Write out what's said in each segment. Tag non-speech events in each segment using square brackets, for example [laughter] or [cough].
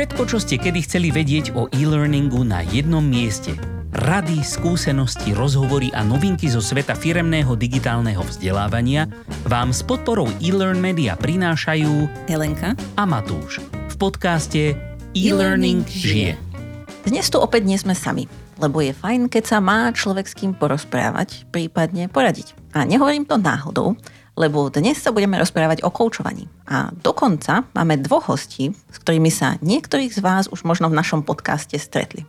Všetko, čo ste kedy chceli vedieť o e-learningu na jednom mieste. Rady, skúsenosti, rozhovory a novinky zo sveta firemného digitálneho vzdelávania vám s podporou e-learn media prinášajú Helenka a Matúš v podcaste E-Learning žije. Dnes tu opäť nie sme sami, lebo je fajn, keď sa má človek s kým porozprávať, prípadne poradiť. A nehovorím to náhodou, lebo dnes sa budeme rozprávať o koučovaní. A dokonca máme dvoch hostí, s ktorými sa niektorých z vás už možno v našom podcaste stretli.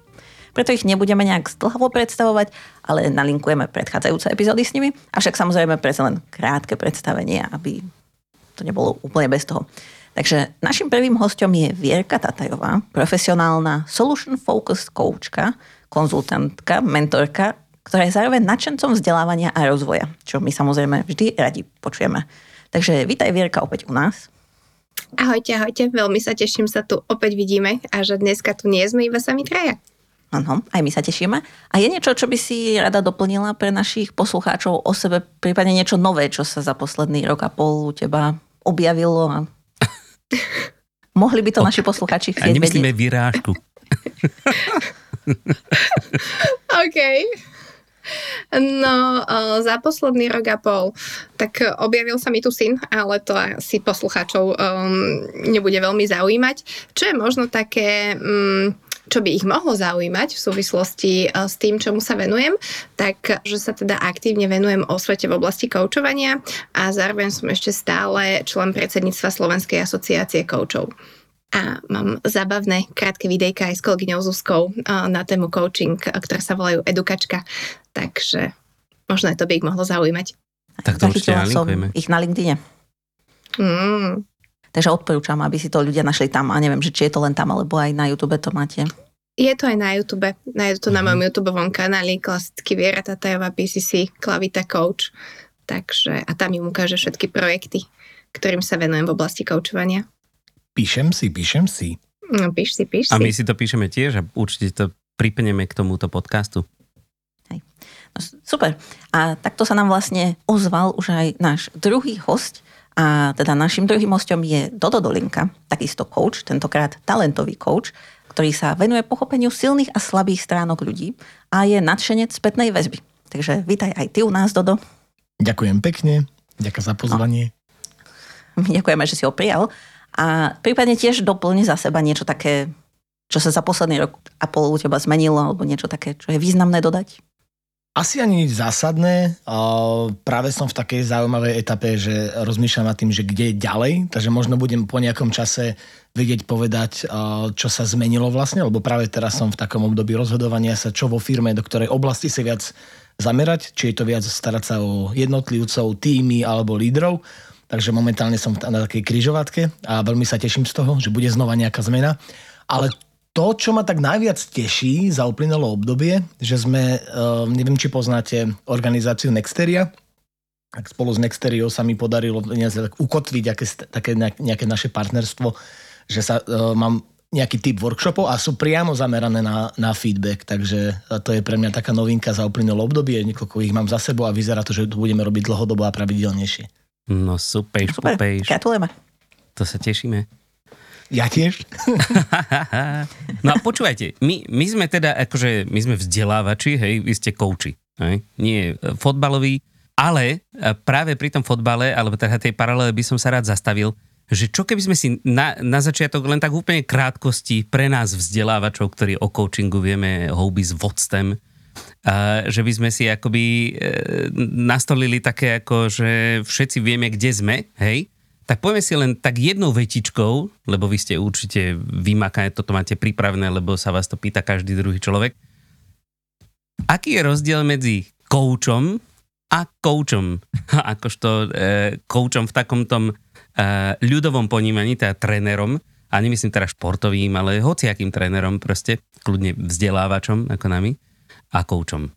Preto ich nebudeme nejak zdlhavo predstavovať, ale nalinkujeme predchádzajúce epizódy s nimi. Avšak samozrejme predsa len krátke predstavenie, aby to nebolo úplne bez toho. Takže našim prvým hostom je Vierka Tatajová, profesionálna solution focused coachka, konzultantka, mentorka, ktorá je zároveň nadšencom vzdelávania a rozvoja, čo my samozrejme vždy radi počujeme. Takže vítaj Vierka opäť u nás. Ahojte, ahojte, veľmi sa teším, sa tu opäť vidíme a že dneska tu nie sme iba sami traja. Áno, aj my sa tešíme. A je niečo, čo by si rada doplnila pre našich poslucháčov o sebe, prípadne niečo nové, čo sa za posledný rok a pol u teba objavilo? A... [laughs] Mohli by to naši poslucháči chcieť A nemyslíme vedieť? vyrážku. [laughs] OK. No, uh, za posledný rok a pol, tak objavil sa mi tu syn, ale to asi poslucháčov um, nebude veľmi zaujímať. Čo je možno také... Um, čo by ich mohlo zaujímať v súvislosti uh, s tým, čomu sa venujem, tak že sa teda aktívne venujem o svete v oblasti koučovania a zároveň som ešte stále člen predsedníctva Slovenskej asociácie koučov a mám zábavné krátke videjka aj s kolegyňou Zuzkou na tému coaching, ktoré sa volajú Edukačka. Takže možno aj to by ich mohlo zaujímať. Tak to určite nalinkujeme. ich na LinkedIne. Mm. Takže odporúčam, aby si to ľudia našli tam. A neviem, že či je to len tam, alebo aj na YouTube to máte. Je to aj na YouTube. Nájdu to na Mhm. mojom YouTube kanáli klasicky Viera Tatajová PCC Klavita Coach. Takže a tam im ukáže všetky projekty, ktorým sa venujem v oblasti koučovania. Píšem si, píšem si. No, píš si, píš A my si. si to píšeme tiež a určite to pripneme k tomuto podcastu. No, super. A takto sa nám vlastne ozval už aj náš druhý host. A teda našim druhým hostom je Dodo Dolinka, takisto coach, tentokrát talentový coach, ktorý sa venuje pochopeniu silných a slabých stránok ľudí a je nadšenec spätnej väzby. Takže vítaj aj ty u nás, Dodo. Ďakujem pekne. Ďakujem za pozvanie. My ďakujeme, že si ho prijal. A prípadne tiež doplni za seba niečo také, čo sa za posledný rok a pol u teba zmenilo, alebo niečo také, čo je významné dodať. Asi ani nič zásadné. Práve som v takej zaujímavej etape, že rozmýšľam nad tým, že kde je ďalej. Takže možno budem po nejakom čase vedieť povedať, čo sa zmenilo vlastne, lebo práve teraz som v takom období rozhodovania sa, čo vo firme, do ktorej oblasti sa viac zamerať, či je to viac starať sa o jednotlivcov, týmy alebo lídrov. Takže momentálne som na takej kryžovatke a veľmi sa teším z toho, že bude znova nejaká zmena. Ale to, čo ma tak najviac teší za uplynulé obdobie, že sme, uh, neviem, či poznáte organizáciu Nexteria, tak spolu s Nexteriou sa mi podarilo tak ukotviť aké, také nejaké naše partnerstvo, že sa uh, mám nejaký typ workshopov a sú priamo zamerané na, na feedback, takže to je pre mňa taká novinka za uplynulé obdobie, niekoľko ich mám za sebou a vyzerá to, že to budeme robiť dlhodobo a pravidelnejšie. No super, Super, super. gratulujeme. To sa tešíme. Ja tiež? [laughs] no a počúvajte, my, my sme teda, akože, my sme vzdelávači, hej, vy ste kouči, hej, nie e, fotbaloví, ale e, práve pri tom fotbale, alebo teda tej paralele by som sa rád zastavil, že čo keby sme si na, na začiatok len tak úplne krátkosti pre nás vzdelávačov, ktorí o coachingu vieme houby s vodstvom, a že by sme si akoby e, nastolili také ako, že všetci vieme, kde sme, hej, tak poďme si len tak jednou vetičkou, lebo vy ste určite vymakané, toto máte pripravené, lebo sa vás to pýta každý druhý človek. Aký je rozdiel medzi koučom a koučom? [laughs] Akožto e, koučom v takom tom e, ľudovom ponímaní, teda trénerom, a nemyslím teda športovým, ale hociakým trénerom proste, kľudne vzdelávačom ako nami a koučom.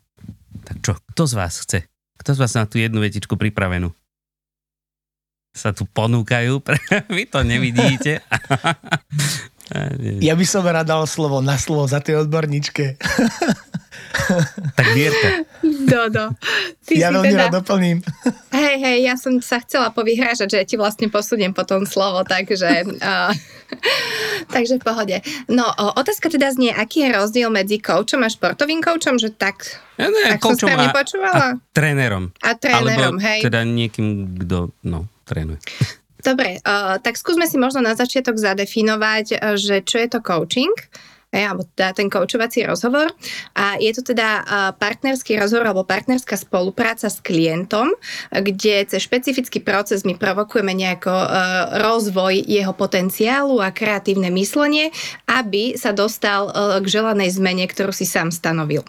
Tak čo, kto z vás chce? Kto z vás má tú jednu vetičku pripravenú? Sa tu ponúkajú, [laughs] vy to nevidíte. Ja by som rád dal slovo na slovo za tej odborníčke. [laughs] tak Vierka, Dodo. Ty ja si veľmi teda... rád doplním. Hej, hej, ja som sa chcela povyhrážať, že ti vlastne posudiem potom slovo, takže [laughs] uh, Takže v pohode. No, o, otázka teda znie, aký je rozdiel medzi koučom a športovým koučom, že tak, Ja ne, tak som správne a, počúvala? a trénerom. A trénerom, Alebo hej. teda niekým, kto no, trénuje. Dobre, uh, tak skúsme si možno na začiatok zadefinovať, uh, že čo je to coaching, hej, alebo teda ten koučovací rozhovor. A je to teda partnerský rozhovor alebo partnerská spolupráca s klientom, kde cez špecifický proces my provokujeme nejako rozvoj jeho potenciálu a kreatívne myslenie, aby sa dostal k želanej zmene, ktorú si sám stanovil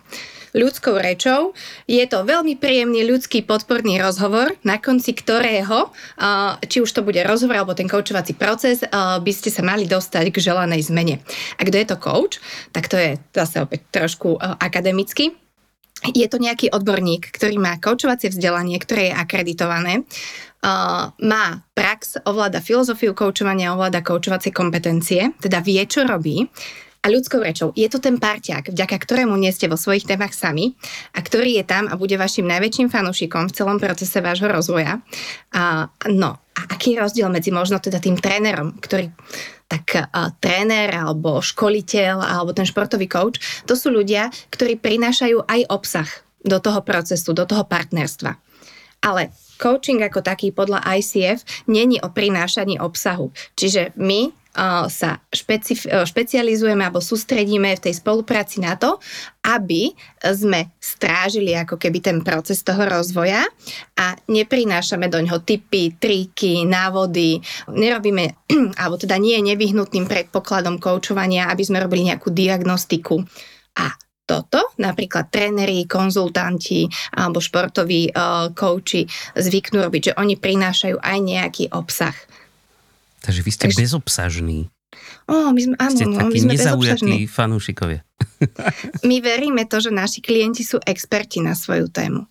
ľudskou rečou. Je to veľmi príjemný ľudský podporný rozhovor, na konci ktorého, či už to bude rozhovor alebo ten koučovací proces, by ste sa mali dostať k želanej zmene. A kto je to coach? Tak to je zase opäť trošku akademicky. Je to nejaký odborník, ktorý má koučovacie vzdelanie, ktoré je akreditované, má prax, ovláda filozofiu koučovania, ovláda koučovacie kompetencie, teda vie, čo robí a ľudskou rečou. Je to ten parťák, vďaka ktorému nie ste vo svojich témach sami a ktorý je tam a bude vašim najväčším fanúšikom v celom procese vášho rozvoja. A, no, a aký je rozdiel medzi možno teda tým trénerom, ktorý tak a, tréner alebo školiteľ alebo ten športový coach, to sú ľudia, ktorí prinášajú aj obsah do toho procesu, do toho partnerstva. Ale coaching ako taký podľa ICF není o prinášaní obsahu. Čiže my uh, sa špecif- uh, špecializujeme alebo sústredíme v tej spolupráci na to, aby sme strážili ako keby ten proces toho rozvoja a neprinášame do ňoho typy, triky, návody, nerobíme, [clears throat] alebo teda nie je nevyhnutným predpokladom koučovania, aby sme robili nejakú diagnostiku. A toto napríklad tréneri, konzultanti alebo športoví uh, kouči zvyknú robiť, že oni prinášajú aj nejaký obsah. Takže vy ste Takže- bezobsažní. Ó, my sme, áno, Ste no, my takí sme nezaujatí fanúšikovia. [laughs] My veríme to, že naši klienti sú experti na svoju tému.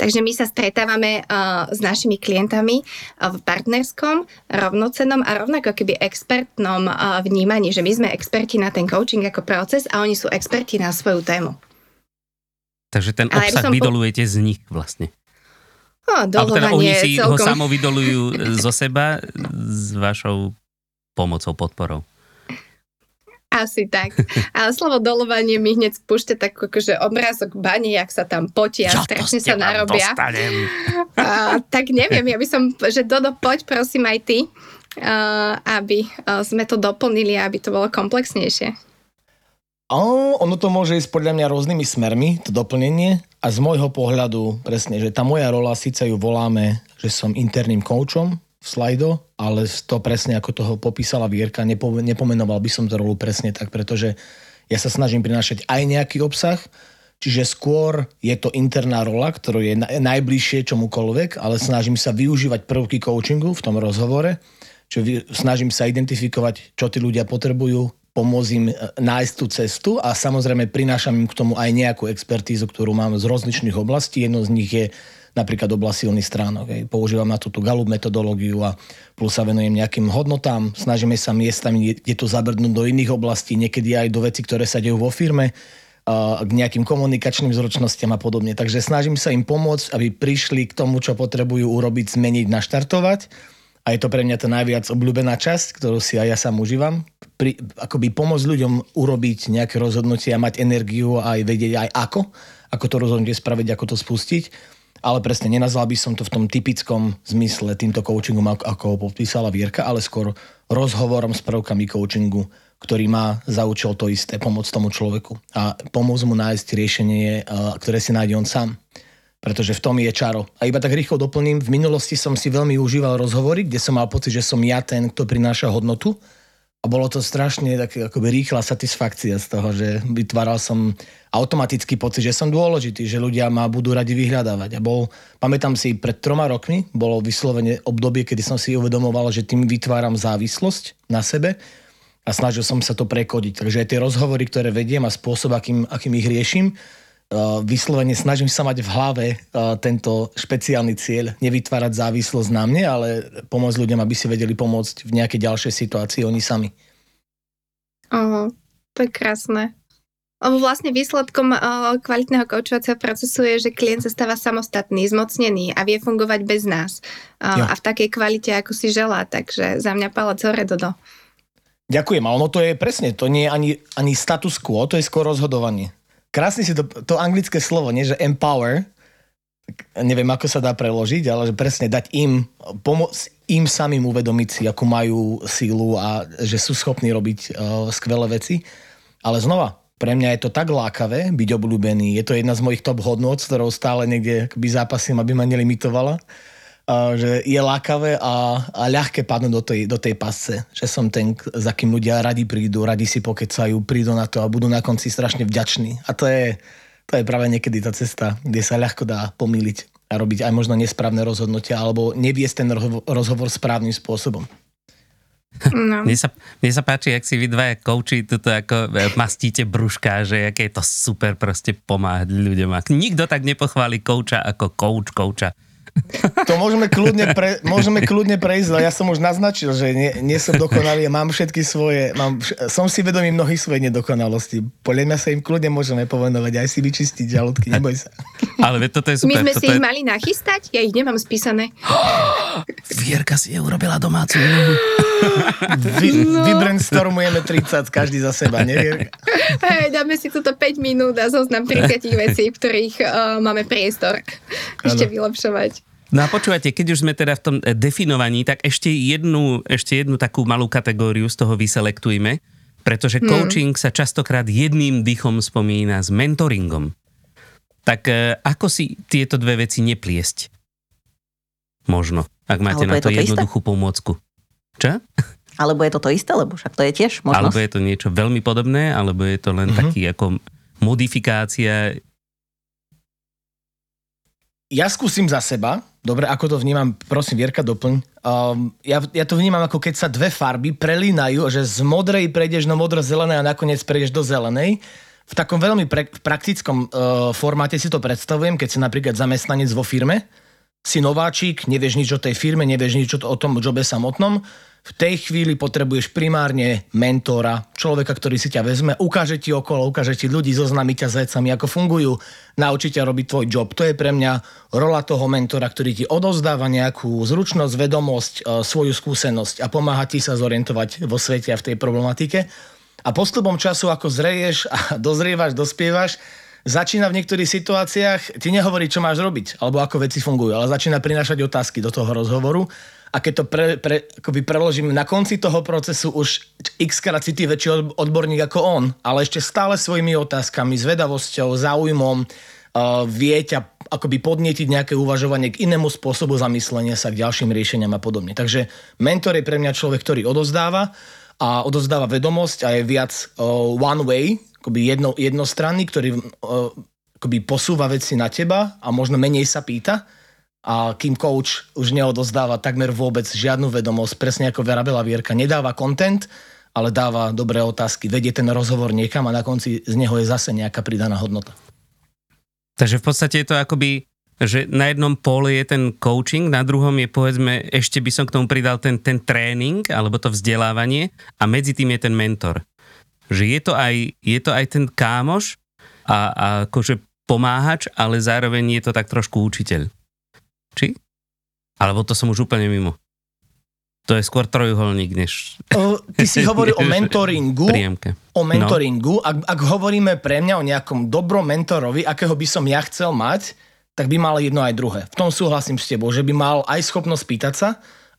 Takže my sa stretávame uh, s našimi klientami uh, v partnerskom, rovnocennom a rovnako keby expertnom uh, vnímaní, že my sme experti na ten coaching ako proces a oni sú experti na svoju tému. Takže ten obsah som po- vydolujete z nich vlastne. Oh, Alebo teda oni dolovanie si ho celkom. samo vydolujú [laughs] zo seba s vašou pomocou, podporou. Asi tak. Ale slovo dolovanie mi hneď spúšťa tak akože obrázok bane, jak sa tam potia, Ja to strašne sa narobia. A, tak neviem, ja by som, že Dodo, poď prosím aj ty, a, aby sme to doplnili, aby to bolo komplexnejšie. A ono to môže ísť podľa mňa rôznymi smermi, to doplnenie. A z môjho pohľadu, presne, že tá moja rola, síce ju voláme, že som interným koučom v Slido, ale to presne ako toho popísala Vierka, nepo, nepomenoval by som to rolu presne tak, pretože ja sa snažím prinášať aj nejaký obsah, čiže skôr je to interná rola, ktorú je na- najbližšie čomukoľvek, ale snažím sa využívať prvky coachingu v tom rozhovore, Čiže snažím sa identifikovať, čo tí ľudia potrebujú, pomôcť im e, nájsť tú cestu a samozrejme prinášam im k tomu aj nejakú expertízu, ktorú mám z rozličných oblastí. Jedno z nich je napríklad oblasť silných stránok. Hej. Používam na to tú Gallup metodológiu a plus sa venujem nejakým hodnotám. Snažíme sa miestami, je to zabrdnúť do iných oblastí, niekedy aj do veci, ktoré sa dejú vo firme k nejakým komunikačným zručnostiam a podobne. Takže snažím sa im pomôcť, aby prišli k tomu, čo potrebujú urobiť, zmeniť, naštartovať. A je to pre mňa tá najviac obľúbená časť, ktorú si aj ja sám užívam. Pri, akoby pomôcť ľuďom urobiť nejaké rozhodnutie a mať energiu a aj vedieť aj ako, ako to rozhodnutie spraviť, ako to spustiť. Ale presne nenazval by som to v tom typickom zmysle týmto coachingom, ako, ho popísala Vierka, ale skôr rozhovorom s prvkami coachingu, ktorý má za účel to isté, pomôcť tomu človeku a pomôcť mu nájsť riešenie, a- ktoré si nájde on sám. Pretože v tom je čaro. A iba tak rýchlo doplním, v minulosti som si veľmi užíval rozhovory, kde som mal pocit, že som ja ten, kto prináša hodnotu. A bolo to strašne tak, akoby rýchla satisfakcia z toho, že vytváral som automatický pocit, že som dôležitý, že ľudia ma budú radi vyhľadávať. A bol, pamätám si, pred troma rokmi bolo vyslovene obdobie, kedy som si uvedomoval, že tým vytváram závislosť na sebe a snažil som sa to prekodiť. Takže aj tie rozhovory, ktoré vediem a spôsob, akým, akým ich riešim, vyslovene snažím sa mať v hlave uh, tento špeciálny cieľ, nevytvárať závislosť na mne, ale pomôcť ľuďom, aby si vedeli pomôcť v nejakej ďalšej situácii oni sami. Oho, to je krásne. Lebo vlastne výsledkom uh, kvalitného koučovacieho procesu je, že klient sa stáva samostatný, zmocnený a vie fungovať bez nás. Jo. A v takej kvalite, ako si želá. Takže za mňa palec hore, Dodo. Ďakujem, ale ono to je presne, to nie je ani, ani status quo, to je skôr rozhodovanie. Krásne si to, to anglické slovo, nie, že empower, neviem, ako sa dá preložiť, ale že presne dať im, pomôcť im samým uvedomiť si, akú majú sílu a že sú schopní robiť uh, skvelé veci. Ale znova, pre mňa je to tak lákavé byť obľúbený. Je to jedna z mojich top hodnot, s ktorou stále niekde zápasím, aby ma nelimitovala že je lákavé a, a ľahké padnúť do tej, do tej pasce. Že som ten, za kým ľudia radi prídu, radi si pokecajú, prídu na to a budú na konci strašne vďační. A to je, to je práve niekedy tá cesta, kde sa ľahko dá pomýliť a robiť aj možno nesprávne rozhodnutia alebo neviesť ten rozhovor správnym spôsobom. No. Mne, sa, mne sa páči, ak si vy dvaja kouči toto ako e, mastíte brúška, že aké je to super proste pomáhať ľuďom. Nikto tak nepochváli kouča ako kouč kouča. To môžeme kľudne, pre, môžeme kľudne prejsť, ja som už naznačil, že nie, nie som dokonalý mám všetky svoje, mám, som si vedomý mnohých svojich nedokonalostí. Podľa mňa sa im kľudne môžeme povenovať, aj si vyčistiť žalúdky, neboj sa. Ale toto je super. My sme toto si je... ich mali nachystať? Ja ich nemám spísané. [gasps] Vierka si je urobila domácu [laughs] Vy, no. Vybrainstormujeme 30, každý za seba, nie? [laughs] Hej, dáme si toto 5 minút a zoznam 30 vecí, v ktorých uh, máme priestor ešte vylepšovať. No a počúvate, keď už sme teda v tom eh, definovaní, tak ešte jednu, ešte jednu takú malú kategóriu z toho vyselektujme, pretože hmm. coaching sa častokrát jedným dychom spomína s mentoringom. Tak eh, ako si tieto dve veci nepliesť? Možno, ak máte Alebo na to, to jednoduchú isté? pomôcku. Čo? [laughs] Alebo je to to isté, lebo však to je tiež možnosť. Alebo je to niečo veľmi podobné, alebo je to len mm-hmm. taký ako modifikácia. Ja skúsim za seba, dobre, ako to vnímam, prosím, Vierka, doplň. Um, ja, ja to vnímam ako keď sa dve farby prelínajú, že z modrej prejdeš do modro-zelenej a nakoniec prejdeš do zelenej. V takom veľmi pre, praktickom uh, formáte si to predstavujem, keď si napríklad zamestnanec vo firme, si nováčik, nevieš nič o tej firme, nevieš nič o tom jobe samotnom, v tej chvíli potrebuješ primárne mentora, človeka, ktorý si ťa vezme, ukáže ti okolo, ukáže ti ľudí, zoznámi ťa s vecami, ako fungujú, naučí ťa robiť tvoj job. To je pre mňa rola toho mentora, ktorý ti odozdáva nejakú zručnosť, vedomosť, e, svoju skúsenosť a pomáha ti sa zorientovať vo svete a v tej problematike. A postupom času, ako zreješ a [laughs] dozrievaš, dospievaš, začína v niektorých situáciách ti nehovorí, čo máš robiť, alebo ako veci fungujú, ale začína prinášať otázky do toho rozhovoru a keď to pre, pre, akoby preložím na konci toho procesu už x krát si ty väčší odborník ako on, ale ešte stále svojimi otázkami, zvedavosťou, záujmom uh, vie ťa akoby podnietiť nejaké uvažovanie k inému spôsobu zamyslenia sa, k ďalším riešeniam a podobne. Takže mentor je pre mňa človek, ktorý odozdáva a odozdáva vedomosť a je viac uh, one way, akoby jedno, jednostranný, ktorý uh, akoby posúva veci na teba a možno menej sa pýta. A kým coach už neodozdáva takmer vôbec žiadnu vedomosť, presne ako Verabela Vierka, nedáva content, ale dáva dobré otázky, vedie ten rozhovor niekam a na konci z neho je zase nejaká pridaná hodnota. Takže v podstate je to akoby, že na jednom pole je ten coaching, na druhom je povedzme, ešte by som k tomu pridal ten, ten tréning alebo to vzdelávanie a medzi tým je ten mentor že je to aj, je to aj ten kámoš a, a akože pomáhač, ale zároveň je to tak trošku učiteľ. Či? Alebo to som už úplne mimo. To je skôr trojuholník, než... O, ty si [laughs] hovoril o mentoringu. Príjemke. O mentoringu. No. Ak, ak hovoríme pre mňa o nejakom dobrom mentorovi, akého by som ja chcel mať, tak by mal jedno aj druhé. V tom súhlasím s tebou, že by mal aj schopnosť pýtať sa,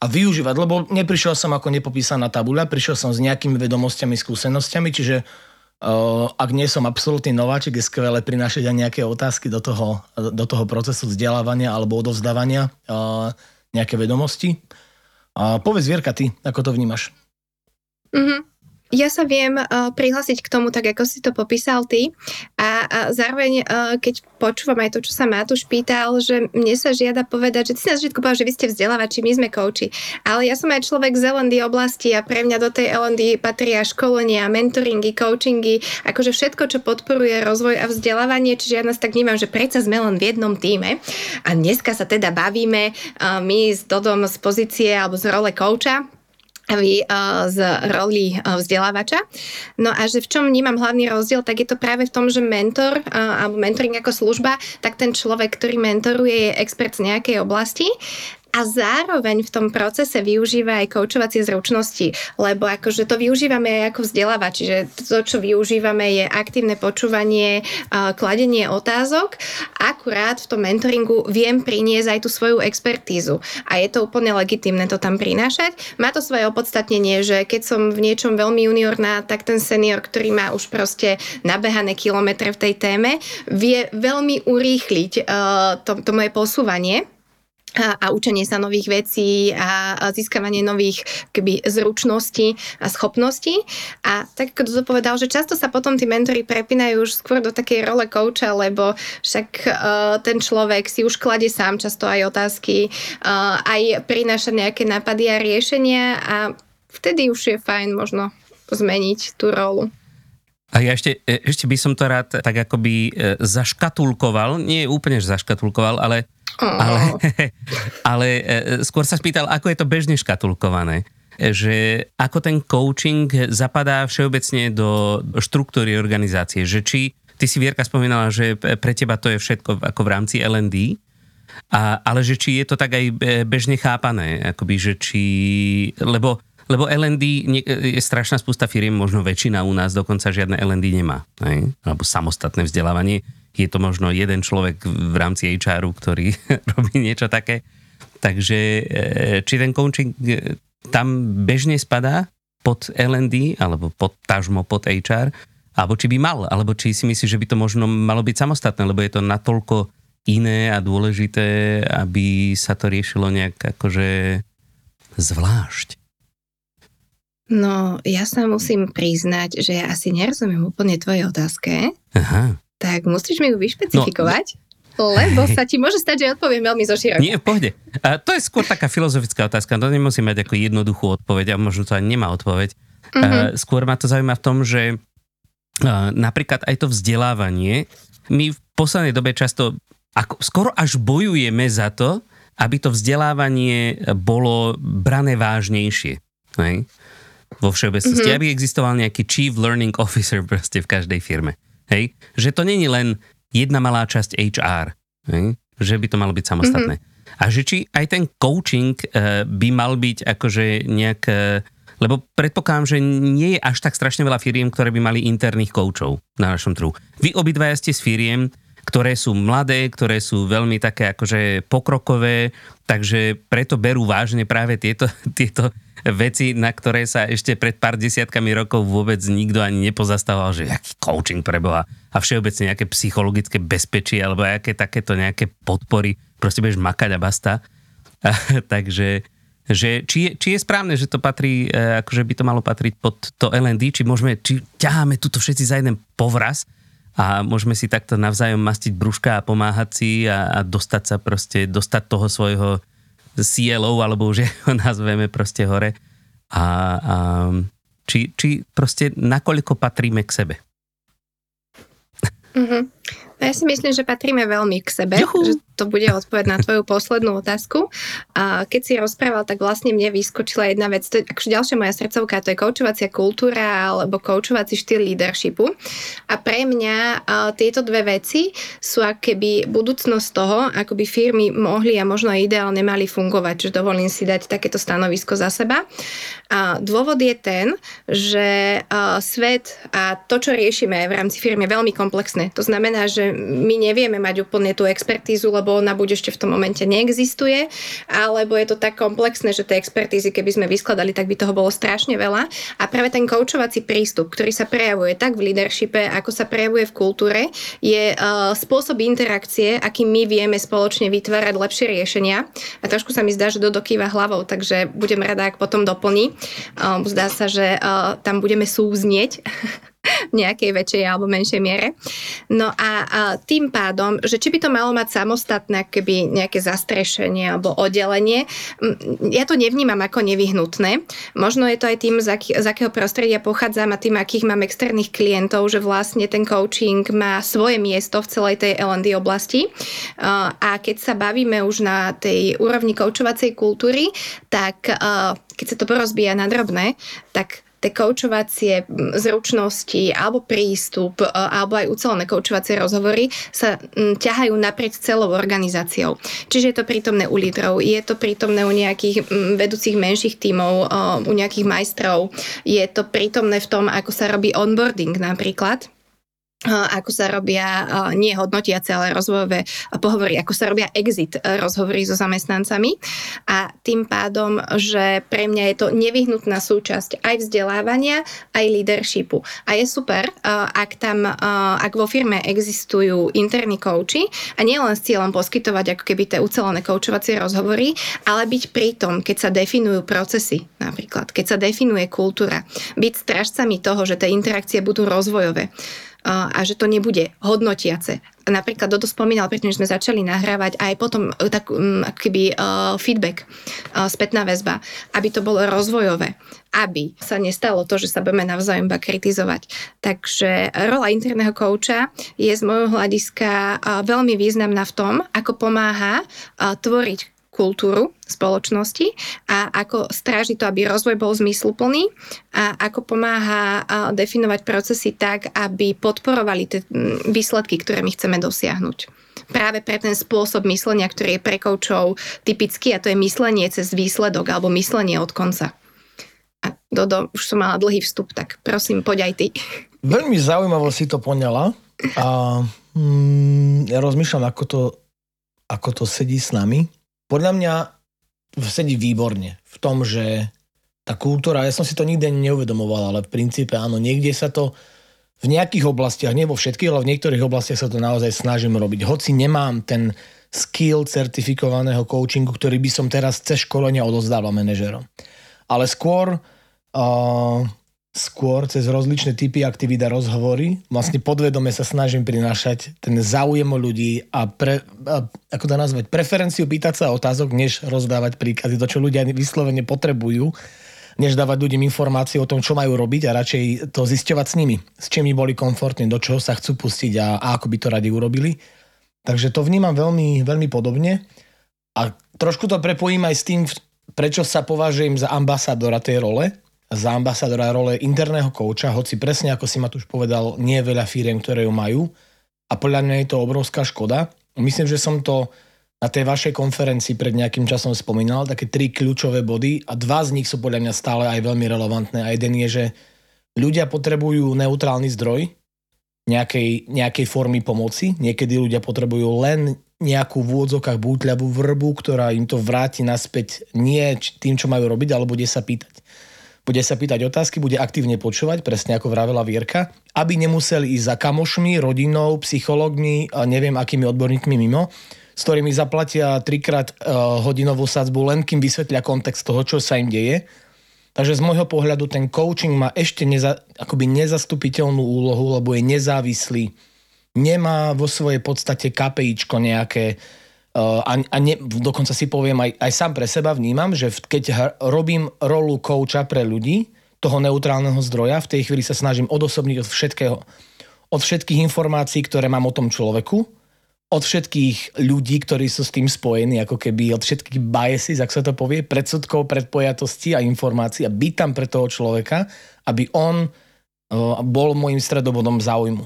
a využívať, lebo neprišiel som ako nepopísaná tabuľa, prišiel som s nejakými vedomosťami, skúsenosťami, čiže ak nie som absolútny nováčik, je skvelé prinášať aj nejaké otázky do toho, do toho procesu vzdelávania alebo odovzdávania uh, nejaké vedomosti. Povedz Vierka, ty, ako to vnímaš? Mm-hmm. Ja sa viem uh, prihlásiť k tomu, tak ako si to popísal ty. A, a zároveň, uh, keď počúvam aj to, čo sa Matúš pýtal, že mne sa žiada povedať, že ty si na začiatku povedal, že vy ste vzdelávači, my sme kouči. Ale ja som aj človek z L&D oblasti a pre mňa do tej L&D patria školenia, mentoringy, coachingy, akože všetko, čo podporuje rozvoj a vzdelávanie, čiže ja nás tak vnímam, že predsa sme len v jednom týme. A dneska sa teda bavíme uh, my s Dodom z pozície alebo z role kouča, z roli vzdelávača. No a že v čom vnímam hlavný rozdiel, tak je to práve v tom, že mentor alebo mentoring ako služba, tak ten človek, ktorý mentoruje, je expert z nejakej oblasti a zároveň v tom procese využíva aj koučovacie zručnosti, lebo akože to využívame aj ako vzdelávač, čiže to, čo využívame je aktívne počúvanie, kladenie otázok, akurát v tom mentoringu viem priniesť aj tú svoju expertízu. A je to úplne legitimné to tam prinášať. Má to svoje opodstatnenie, že keď som v niečom veľmi juniorná, tak ten senior, ktorý má už proste nabehané kilometre v tej téme, vie veľmi urýchliť to, to moje posúvanie a, a učenie sa nových vecí a, a získavanie nových keby, zručností a schopností. A tak ako to povedal, že často sa potom tí mentory prepínajú už skôr do takej role kouča, lebo však uh, ten človek si už klade sám často aj otázky, uh, aj prináša nejaké nápady a riešenia a vtedy už je fajn možno zmeniť tú rolu. A ja ešte, e, ešte by som to rád tak akoby zaškatulkoval, nie úplne zaškatulkoval, ale, oh. ale, [laughs] ale e, skôr sa spýtal, ako je to bežne škatulkované že ako ten coaching zapadá všeobecne do štruktúry organizácie, že či, ty si Vierka spomínala, že pre teba to je všetko ako v rámci L&D, a, ale že či je to tak aj bežne chápané, akoby, že či, lebo lebo LND je strašná spústa firiem, možno väčšina u nás dokonca žiadne LND nemá. Ne? Alebo samostatné vzdelávanie. Je to možno jeden človek v rámci HR, ktorý [laughs] robí niečo také. Takže e, či ten coaching e, tam bežne spadá pod LND alebo pod tažmo pod HR, alebo či by mal, alebo či si myslíš, že by to možno malo byť samostatné, lebo je to natoľko iné a dôležité, aby sa to riešilo nejak akože zvlášť. No, ja sa musím priznať, že ja asi nerozumiem úplne tvojej otázke. Aha. Tak musíš mi ju vyšpecifikovať. No, lebo sa ti môže stať, že odpoviem veľmi zoširoko. Nie, v pohode. A to je skôr taká filozofická otázka. To nemusí mať ako jednoduchú odpoveď a možno to ani nemá odpoveď. Uh-huh. A skôr ma to zaujíma v tom, že napríklad aj to vzdelávanie, my v poslednej dobe často ako, skoro až bojujeme za to, aby to vzdelávanie bolo brané vážnejšie. Hej? vo všeobecnosti, mm-hmm. aby existoval nejaký chief learning officer [laughs] proste v každej firme. Hej? Že to není len jedna malá časť HR, hej? že by to malo byť samostatné. Mm-hmm. A že či aj ten coaching uh, by mal byť akože nejak... Uh, lebo predpokladám, že nie je až tak strašne veľa firiem, ktoré by mali interných koučov na našom trhu. Vy obidvaja ste z firiem, ktoré sú mladé, ktoré sú veľmi také akože pokrokové, takže preto berú vážne práve tieto, [laughs] tieto veci, na ktoré sa ešte pred pár desiatkami rokov vôbec nikto ani nepozastával, že aký coaching preboha a všeobecne nejaké psychologické bezpečie alebo aké takéto nejaké podpory, proste budeš makať a basta. A, [laughs] takže že či, je, či je správne, že to patrí, e, akože by to malo patriť pod to LND, či môžeme, či ťaháme tuto všetci za jeden povraz a môžeme si takto navzájom mastiť brúška a pomáhať si a, a dostať sa proste, dostať toho svojho CLO, alebo už [laughs] ho nazveme proste hore. A, a či, či proste nakoľko patríme k sebe. Mm-hmm. No ja si myslím, že patríme veľmi k sebe, Juhu. že to bude odpoveď na tvoju poslednú otázku. A keď si rozprával, tak vlastne mne vyskočila jedna vec, to je akože ďalšia moja srdcovka, to je koučovacia kultúra alebo koučovací štýl leadershipu. A pre mňa a, tieto dve veci sú akéby budúcnosť toho, ako by firmy mohli a možno ideálne mali fungovať, že dovolím si dať takéto stanovisko za seba. A dôvod je ten, že svet a to, čo riešime v rámci firmy je veľmi komplexné. To znamená, že my nevieme mať úplne tú expertízu, lebo ona buď ešte v tom momente neexistuje, alebo je to tak komplexné, že tie expertízy, keby sme vyskladali, tak by toho bolo strašne veľa. A práve ten koučovací prístup, ktorý sa prejavuje tak v leadershipe, ako sa prejavuje v kultúre, je uh, spôsob interakcie, akým my vieme spoločne vytvárať lepšie riešenia. A trošku sa mi zdá, že do dokýva hlavou, takže budem rada, ak potom doplní. Um, zdá sa, že uh, tam budeme súznieť [laughs] v nejakej väčšej alebo menšej miere. No a, a tým pádom, že či by to malo mať samostatné keby nejaké zastrešenie alebo oddelenie, ja to nevnímam ako nevyhnutné. Možno je to aj tým, z, aký, z akého prostredia pochádzam a tým, akých mám externých klientov, že vlastne ten coaching má svoje miesto v celej tej L&D oblasti. A keď sa bavíme už na tej úrovni koučovacej kultúry, tak keď sa to porozbíja na drobné, tak tie koučovacie zručnosti alebo prístup, e, alebo aj ucelené koučovacie rozhovory sa ťahajú naprieč celou organizáciou. Čiže je to prítomné u lídrov, je to prítomné u nejakých vedúcich menších tímov, e, u nejakých majstrov, je to prítomné v tom, ako sa robí onboarding napríklad ako sa robia nie hodnotiace, ale rozvojové pohovory, ako sa robia exit rozhovory so zamestnancami. A tým pádom, že pre mňa je to nevyhnutná súčasť aj vzdelávania, aj leadershipu. A je super, ak tam, ak vo firme existujú interní kouči a nie len s cieľom poskytovať ako keby tie ucelené koučovacie rozhovory, ale byť pritom, keď sa definujú procesy napríklad, keď sa definuje kultúra, byť strážcami toho, že tie interakcie budú rozvojové a že to nebude hodnotiace. Napríklad Dodo spomínal, predtým, sme začali nahrávať aj potom e, tak um, keby uh, feedback, uh, spätná väzba, aby to bolo rozvojové, aby sa nestalo to, že sa budeme navzájom iba kritizovať. Takže rola interného kouča je z môjho hľadiska veľmi významná v tom, ako pomáha tvoriť kultúru spoločnosti a ako stráži to, aby rozvoj bol zmysluplný a ako pomáha definovať procesy tak, aby podporovali tie výsledky, ktoré my chceme dosiahnuť práve pre ten spôsob myslenia, ktorý je pre koučov typický a to je myslenie cez výsledok alebo myslenie od konca. A Dodo, už som mala dlhý vstup, tak prosím, poď aj ty. Veľmi zaujímavo si to poňala a mm, ja rozmýšľam, ako to, ako to sedí s nami. Podľa mňa sedí výborne v tom, že tá kultúra, ja som si to nikdy neuvedomoval, ale v princípe áno, niekde sa to v nejakých oblastiach, nie vo všetkých, ale v niektorých oblastiach sa to naozaj snažím robiť. Hoci nemám ten skill certifikovaného coachingu, ktorý by som teraz cez školenia odozdával manažerom. Ale skôr uh, skôr cez rozličné typy aktivít a rozhovory. Vlastne podvedome sa snažím prinášať ten záujem o ľudí a, pre, a ako to nazvať, preferenciu pýtať sa otázok, než rozdávať príkazy, to, čo ľudia vyslovene potrebujú, než dávať ľuďom informácie o tom, čo majú robiť a radšej to zisťovať s nimi, s čím boli komfortní, do čoho sa chcú pustiť a, a ako by to radi urobili. Takže to vnímam veľmi, veľmi podobne a trošku to prepojím aj s tým, prečo sa považujem za ambasadora tej role, za ambasadora role interného kouča, hoci presne ako si ma tu už povedal, nie je veľa firiem, ktoré ju majú a podľa mňa je to obrovská škoda. Myslím, že som to na tej vašej konferencii pred nejakým časom spomínal, také tri kľúčové body a dva z nich sú podľa mňa stále aj veľmi relevantné a jeden je, že ľudia potrebujú neutrálny zdroj nejakej, nejakej formy pomoci. Niekedy ľudia potrebujú len nejakú v úvodzokách bútľavú vrbu, ktorá im to vráti naspäť nie tým, čo majú robiť, ale bude sa pýtať bude sa pýtať otázky, bude aktívne počúvať, presne ako vravela Vierka, aby nemuseli ísť za kamošmi, rodinou, a neviem akými odborníkmi mimo, s ktorými zaplatia trikrát uh, hodinovú sadzbu, len kým vysvetlia kontext toho, čo sa im deje. Takže z môjho pohľadu ten coaching má ešte neza, akoby nezastupiteľnú úlohu, lebo je nezávislý. Nemá vo svojej podstate KPIčko nejaké, a, a ne, dokonca si poviem aj, aj sám pre seba vnímam, že keď robím rolu kouča pre ľudí, toho neutrálneho zdroja, v tej chvíli sa snažím odosobniť od všetkého. Od všetkých informácií, ktoré mám o tom človeku, od všetkých ľudí, ktorí sú s tým spojení, ako keby od všetkých biases, ak sa to povie, predsudkov, predpojatosti a informácií a byť tam pre toho človeka, aby on uh, bol môjim stredobodom záujmu.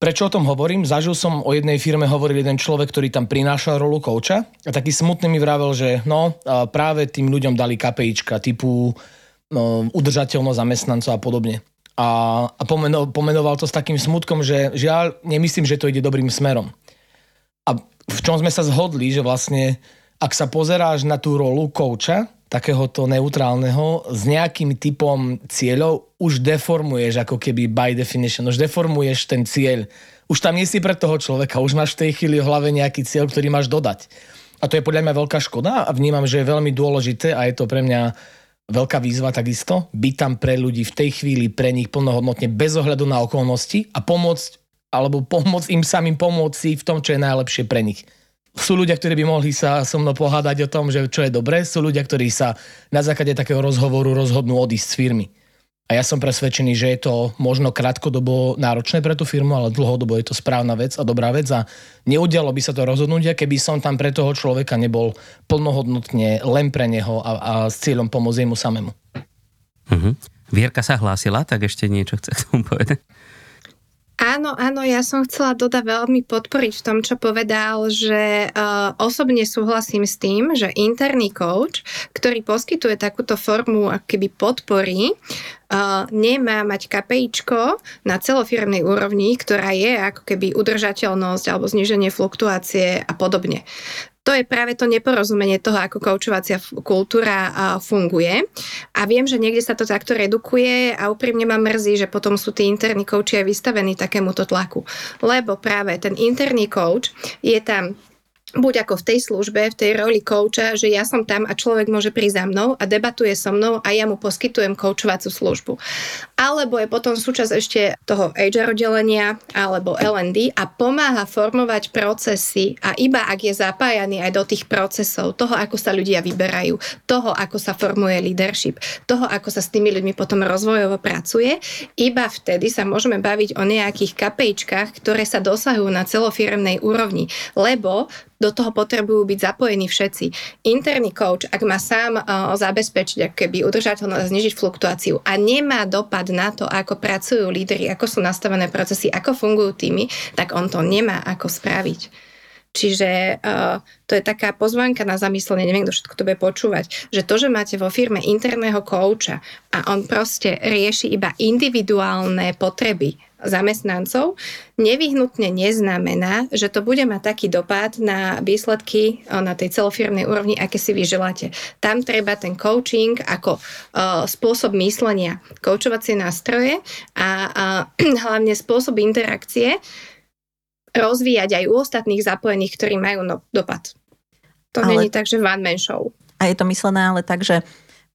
Prečo o tom hovorím? Zažil som o jednej firme, hovoril jeden človek, ktorý tam prinášal rolu kouča a taký smutný mi vravel, že no, práve tým ľuďom dali KPIčka typu no, udržateľnosť zamestnancov a podobne. A, a pomeno, pomenoval to s takým smutkom, že žiaľ, nemyslím, že to ide dobrým smerom. A v čom sme sa zhodli, že vlastne ak sa pozeráš na tú rolu kouča, takéhoto neutrálneho s nejakým typom cieľov už deformuješ ako keby by definition, už deformuješ ten cieľ. Už tam nie si pre toho človeka, už máš v tej chvíli v hlave nejaký cieľ, ktorý máš dodať. A to je podľa mňa veľká škoda a vnímam, že je veľmi dôležité a je to pre mňa veľká výzva takisto, byť tam pre ľudí v tej chvíli, pre nich plnohodnotne, bez ohľadu na okolnosti a pomôcť, alebo pomôcť im samým pomôcť v tom, čo je najlepšie pre nich sú ľudia, ktorí by mohli sa so mnou pohádať o tom, že čo je dobré, sú ľudia, ktorí sa na základe takého rozhovoru rozhodnú odísť z firmy. A ja som presvedčený, že je to možno krátkodobo náročné pre tú firmu, ale dlhodobo je to správna vec a dobrá vec a neudialo by sa to rozhodnutia, keby som tam pre toho človeka nebol plnohodnotne len pre neho a, a s cieľom pomôcť mu samému. Uh-huh. Vierka sa hlásila, tak ešte niečo chce tomu povedať. Áno, áno, ja som chcela Doda veľmi podporiť v tom, čo povedal, že uh, osobne súhlasím s tým, že interný coach, ktorý poskytuje takúto formu keby podpory, uh, nemá mať KPIčko na celofirmnej úrovni, ktorá je ako keby udržateľnosť alebo zníženie fluktuácie a podobne to je práve to neporozumenie toho, ako koučovacia kultúra funguje. A viem, že niekde sa to takto redukuje a úprimne ma mrzí, že potom sú tí interní kouči aj vystavení takémuto tlaku. Lebo práve ten interný coach je tam buď ako v tej službe, v tej roli kouča, že ja som tam a človek môže prísť za mnou a debatuje so mnou a ja mu poskytujem koučovacú službu. Alebo je potom súčasť ešte toho HR oddelenia alebo L&D a pomáha formovať procesy a iba ak je zapájaný aj do tých procesov, toho, ako sa ľudia vyberajú, toho, ako sa formuje leadership, toho, ako sa s tými ľuďmi potom rozvojovo pracuje, iba vtedy sa môžeme baviť o nejakých kapejčkách, ktoré sa dosahujú na celofiremnej úrovni, lebo do toho potrebujú byť zapojení všetci. Interný coach, ak má sám uh, zabezpečiť keby udržateľnosť znižiť fluktuáciu a nemá dopad na to, ako pracujú lídry, ako sú nastavené procesy, ako fungujú týmy, tak on to nemá ako spraviť. Čiže uh, to je taká pozvánka na zamyslenie, neviem, kto všetko to bude počúvať, že to, že máte vo firme interného kouča a on proste rieši iba individuálne potreby zamestnancov, nevyhnutne neznamená, že to bude mať taký dopad na výsledky na tej celofirmnej úrovni, aké si vy želáte. Tam treba ten coaching ako uh, spôsob myslenia, koučovacie nástroje a, a [clears throat] hlavne spôsob interakcie rozvíjať aj u ostatných zapojených, ktorí majú no, dopad. To ale... není tak, že one man show. A je to myslené ale tak, že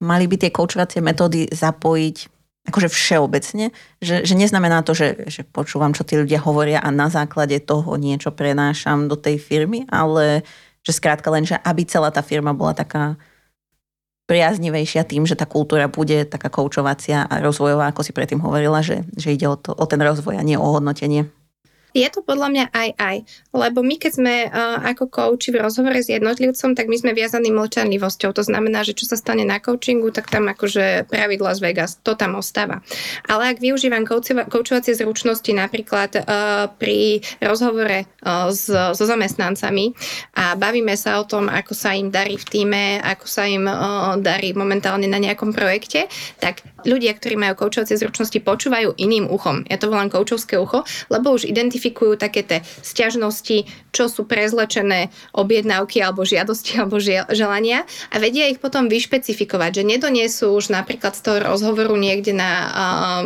mali by tie koučovacie metódy zapojiť akože všeobecne, že, že neznamená to, že, že počúvam, čo tí ľudia hovoria a na základe toho niečo prenášam do tej firmy, ale že skrátka len, že aby celá tá firma bola taká priaznivejšia tým, že tá kultúra bude taká koučovacia a rozvojová, ako si predtým hovorila, že, že ide o, to, o ten rozvoj a nie o hodnotenie. Je to podľa mňa aj aj, lebo my keď sme uh, ako coachi v rozhovore s jednotlivcom, tak my sme viazaní mlčanlivosťou. To znamená, že čo sa stane na coachingu, tak tam akože pravidla z Vegas, to tam ostáva. Ale ak využívam koučovacie zručnosti napríklad uh, pri rozhovore uh, s, so zamestnancami a bavíme sa o tom, ako sa im darí v týme, ako sa im uh, darí momentálne na nejakom projekte, tak ľudia, ktorí majú koučovacie zručnosti, počúvajú iným uchom. Ja to volám koučovské ucho, lebo už identifikujú identifikujú také tie stiažnosti, čo sú prezlečené objednávky alebo žiadosti alebo želania a vedia ich potom vyšpecifikovať, že nedoniesú už napríklad z toho rozhovoru niekde na uh,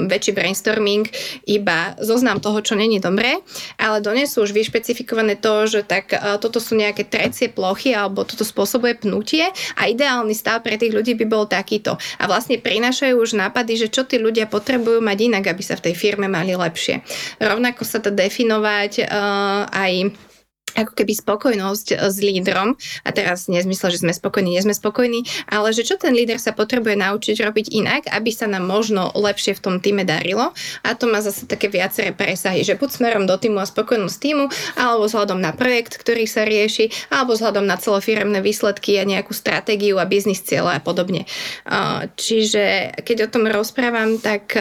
väčší brainstorming iba zoznam toho, čo není dobré, ale donesú už vyšpecifikované to, že tak uh, toto sú nejaké trecie plochy alebo toto spôsobuje pnutie a ideálny stav pre tých ľudí by bol takýto. A vlastne prinášajú už nápady, že čo tí ľudia potrebujú mať inak, aby sa v tej firme mali lepšie. Rovnako sa to definuje definovať uh, aj ako keby spokojnosť s lídrom a teraz nezmysle, že sme spokojní, nie sme spokojní, ale že čo ten líder sa potrebuje naučiť robiť inak, aby sa nám možno lepšie v tom týme darilo a to má zase také viaceré presahy, že buď smerom do týmu a spokojnosť týmu, alebo vzhľadom na projekt, ktorý sa rieši, alebo vzhľadom na celofiremné výsledky a nejakú stratégiu a biznis cieľa a podobne. Čiže keď o tom rozprávam, tak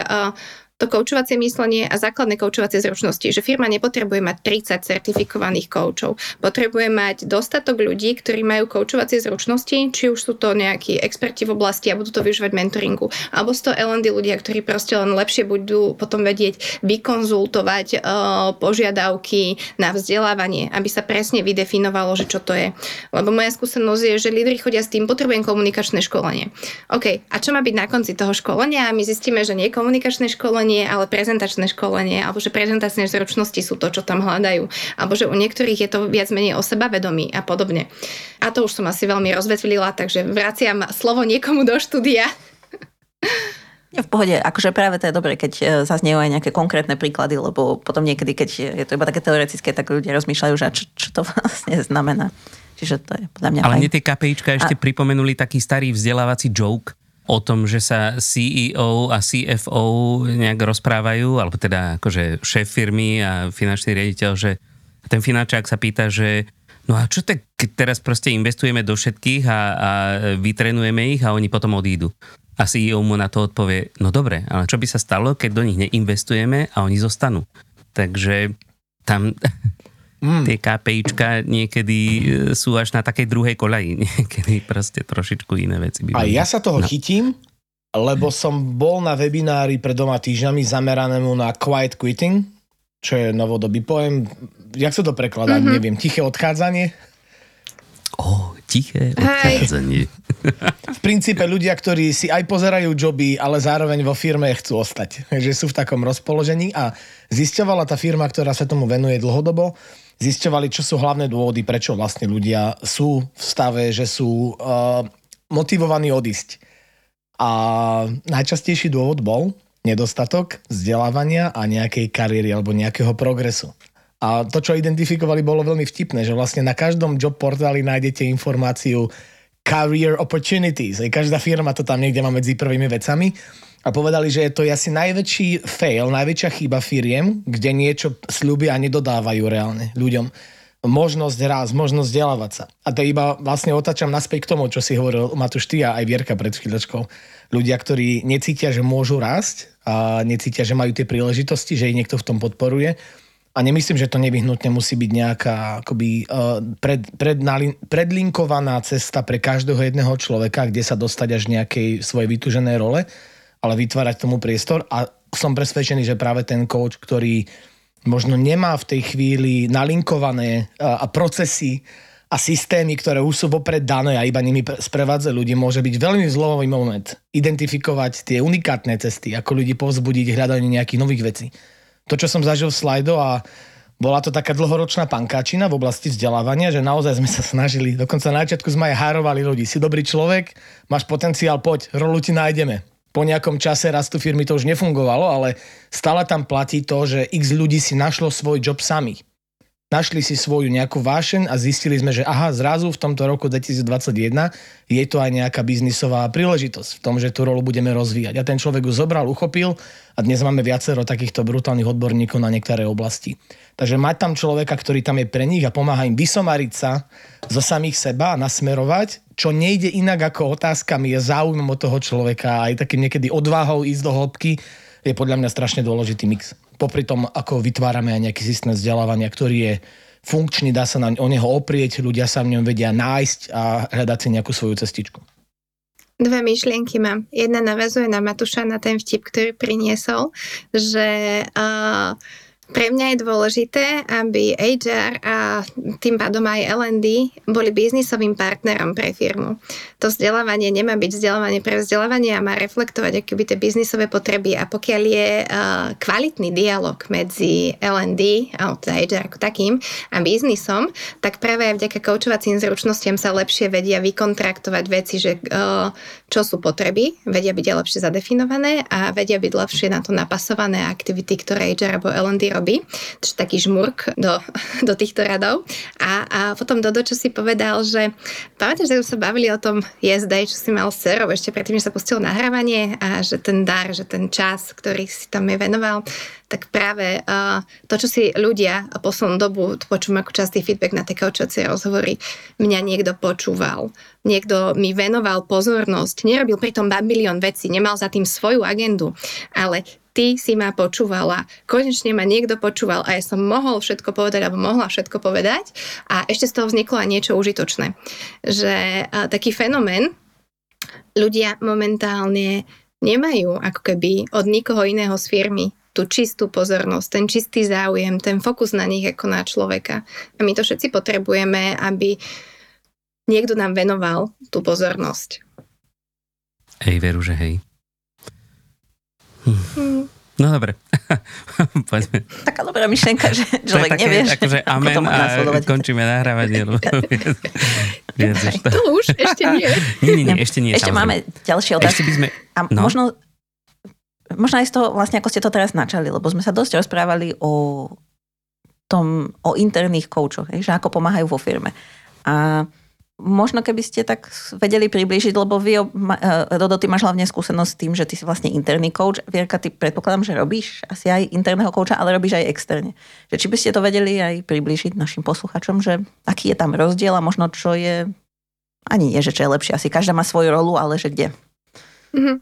to koučovacie myslenie a základné koučovacie zručnosti, že firma nepotrebuje mať 30 certifikovaných koučov. Potrebuje mať dostatok ľudí, ktorí majú koučovacie zručnosti, či už sú to nejakí experti v oblasti a budú to využívať mentoringu, alebo sú to L&D ľudia, ktorí proste len lepšie budú potom vedieť vykonzultovať uh, požiadavky na vzdelávanie, aby sa presne vydefinovalo, že čo to je. Lebo moja skúsenosť je, že lídry chodia s tým, potrebujem komunikačné školenie. OK, a čo má byť na konci toho školenia? My zistíme, že nie komunikačné školenie, školenie, ale prezentačné školenie, alebo že prezentačné zručnosti sú to, čo tam hľadajú, alebo že u niektorých je to viac menej o sebavedomí a podobne. A to už som asi veľmi rozvetvila, takže vraciam slovo niekomu do štúdia. V pohode, akože práve to je dobré, keď e, zaznievajú aj nejaké konkrétne príklady, lebo potom niekedy, keď je to iba také teoretické, tak ľudia rozmýšľajú, že čo, čo to [laughs] vlastne znamená. Čiže to je podľa mňa... Ale mne tie KPIčka ešte a... pripomenuli taký starý vzdelávací joke, o tom, že sa CEO a CFO nejak rozprávajú, alebo teda akože šéf firmy a finančný riaditeľ, že ten finančák sa pýta, že no a čo tak teraz proste investujeme do všetkých a, a vytrenujeme ich a oni potom odídu. A CEO mu na to odpovie, no dobre, ale čo by sa stalo, keď do nich neinvestujeme a oni zostanú. Takže tam [laughs] mm. tie KPIčka niekedy e, sú až na takej druhej kolaji. [laughs] Niekedy proste trošičku iné veci. By a ja sa toho no. chytím, lebo som bol na webinári pred doma týždňami zameranému na quiet quitting, čo je novodobý pojem. Jak sa to prekladá? Mm-hmm. Neviem. Tiché odchádzanie? oh, tiché odchádzanie. v princípe ľudia, ktorí si aj pozerajú joby, ale zároveň vo firme chcú ostať. Že sú v takom rozpoložení a zisťovala tá firma, ktorá sa tomu venuje dlhodobo, zisťovali, čo sú hlavné dôvody, prečo vlastne ľudia sú v stave, že sú uh, motivovaní odísť. A najčastejší dôvod bol nedostatok vzdelávania a nejakej kariéry alebo nejakého progresu. A to, čo identifikovali, bolo veľmi vtipné, že vlastne na každom job portáli nájdete informáciu career opportunities. Každá firma to tam niekde má medzi prvými vecami. A povedali, že je to asi najväčší fail, najväčšia chyba firiem, kde niečo slúbia a nedodávajú reálne ľuďom. Možnosť raz, možnosť vzdelávať sa. A to iba vlastne otačam naspäť k tomu, čo si hovoril Matúš ty a aj Vierka pred chvíľočkou. Ľudia, ktorí necítia, že môžu rásť a necítia, že majú tie príležitosti, že ich niekto v tom podporuje a nemyslím, že to nevyhnutne musí byť nejaká akoby, uh, pred, pred, predlinkovaná cesta pre každého jedného človeka, kde sa dostať až nejakej svojej vytuženej role, ale vytvárať tomu priestor a som presvedčený, že práve ten coach, ktorý možno nemá v tej chvíli nalinkované uh, a procesy a systémy, ktoré už sú vopred dané a iba nimi sprevádza ľudí, môže byť veľmi zlomový moment identifikovať tie unikátne cesty, ako ľudí povzbudiť hľadanie nejakých nových vecí to, čo som zažil v slajdo a bola to taká dlhoročná pankáčina v oblasti vzdelávania, že naozaj sme sa snažili, dokonca na začiatku sme aj hárovali ľudí. Si dobrý človek, máš potenciál, poď, rolu ti nájdeme. Po nejakom čase rastu firmy to už nefungovalo, ale stále tam platí to, že x ľudí si našlo svoj job sami našli si svoju nejakú vášeň a zistili sme, že aha, zrazu v tomto roku 2021 je to aj nejaká biznisová príležitosť v tom, že tú rolu budeme rozvíjať. A ten človek ju zobral, uchopil a dnes máme viacero takýchto brutálnych odborníkov na niektoré oblasti. Takže mať tam človeka, ktorý tam je pre nich a pomáha im vysomariť sa zo samých seba a nasmerovať, čo nejde inak ako otázkami, je záujmom od toho človeka aj takým niekedy odvahou ísť do hĺbky, je podľa mňa strašne dôležitý mix popri tom, ako vytvárame aj nejaký systém vzdelávania, ktorý je funkčný, dá sa na, o neho oprieť, ľudia sa v ňom vedia nájsť a hľadať si nejakú svoju cestičku. Dve myšlienky mám. Jedna navezuje na Matuša, na ten vtip, ktorý priniesol, že uh, pre mňa je dôležité, aby HR a tým pádom aj L&D boli biznisovým partnerom pre firmu. To vzdelávanie nemá byť vzdelávanie pre vzdelávanie a má reflektovať akoby tie biznisové potreby a pokiaľ je uh, kvalitný dialog medzi L&D, a teda HR ako takým a biznisom, tak práve aj vďaka koučovacím zručnostiam sa lepšie vedia vykontraktovať veci, že uh, čo sú potreby, vedia byť lepšie zadefinované a vedia byť lepšie na to napasované aktivity, ktoré HR alebo L&D robí. Čiže taký žmurk do, [laughs] do týchto radov. A, a potom Dodo, čo si povedal, že pamätáš, že sa bavili o tom yesterday, čo si mal s ešte predtým, že sa pustilo nahrávanie a že ten dar, že ten čas, ktorý si tam je venoval, tak práve uh, to, čo si ľudia poslednú dobu, počujem ako častý feedback na tie kaučovacie rozhovory, mňa niekto počúval, niekto mi venoval pozornosť, nerobil pritom milión vecí, nemal za tým svoju agendu, ale ty si ma počúvala, konečne ma niekto počúval a ja som mohol všetko povedať alebo mohla všetko povedať a ešte z toho vzniklo aj niečo užitočné. Že a, taký fenomén ľudia momentálne nemajú ako keby od nikoho iného z firmy tú čistú pozornosť, ten čistý záujem, ten fokus na nich ako na človeka. A my to všetci potrebujeme, aby niekto nám venoval tú pozornosť. Hej, veru, že hej. Hm. No dobre, [laughs] poďme. Taká dobrá myšlenka, že človek také, nevie, akože amen a končíme nahrávanie. [laughs] viac, už to... to už ešte nie. [laughs] Nie, nie, nie, ešte nie. Ešte samozrejme. máme ďalšie otázky. Ešte by sme... A no? možno, možno aj z toho, vlastne ako ste to teraz načali, lebo sme sa dosť rozprávali o tom, o interných koučoch, že ako pomáhajú vo firme. A Možno keby ste tak vedeli priblížiť, lebo vy, Rodo, ty máš hlavne skúsenosť s tým, že ty si vlastne interný coach. Vierka, ty predpokladám, že robíš asi aj interného kouča, ale robíš aj externe. Že či by ste to vedeli aj priblížiť našim posluchačom, že aký je tam rozdiel a možno čo je, ani nie, že čo je lepšie. Asi každá má svoju rolu, ale že kde. Mm-hmm.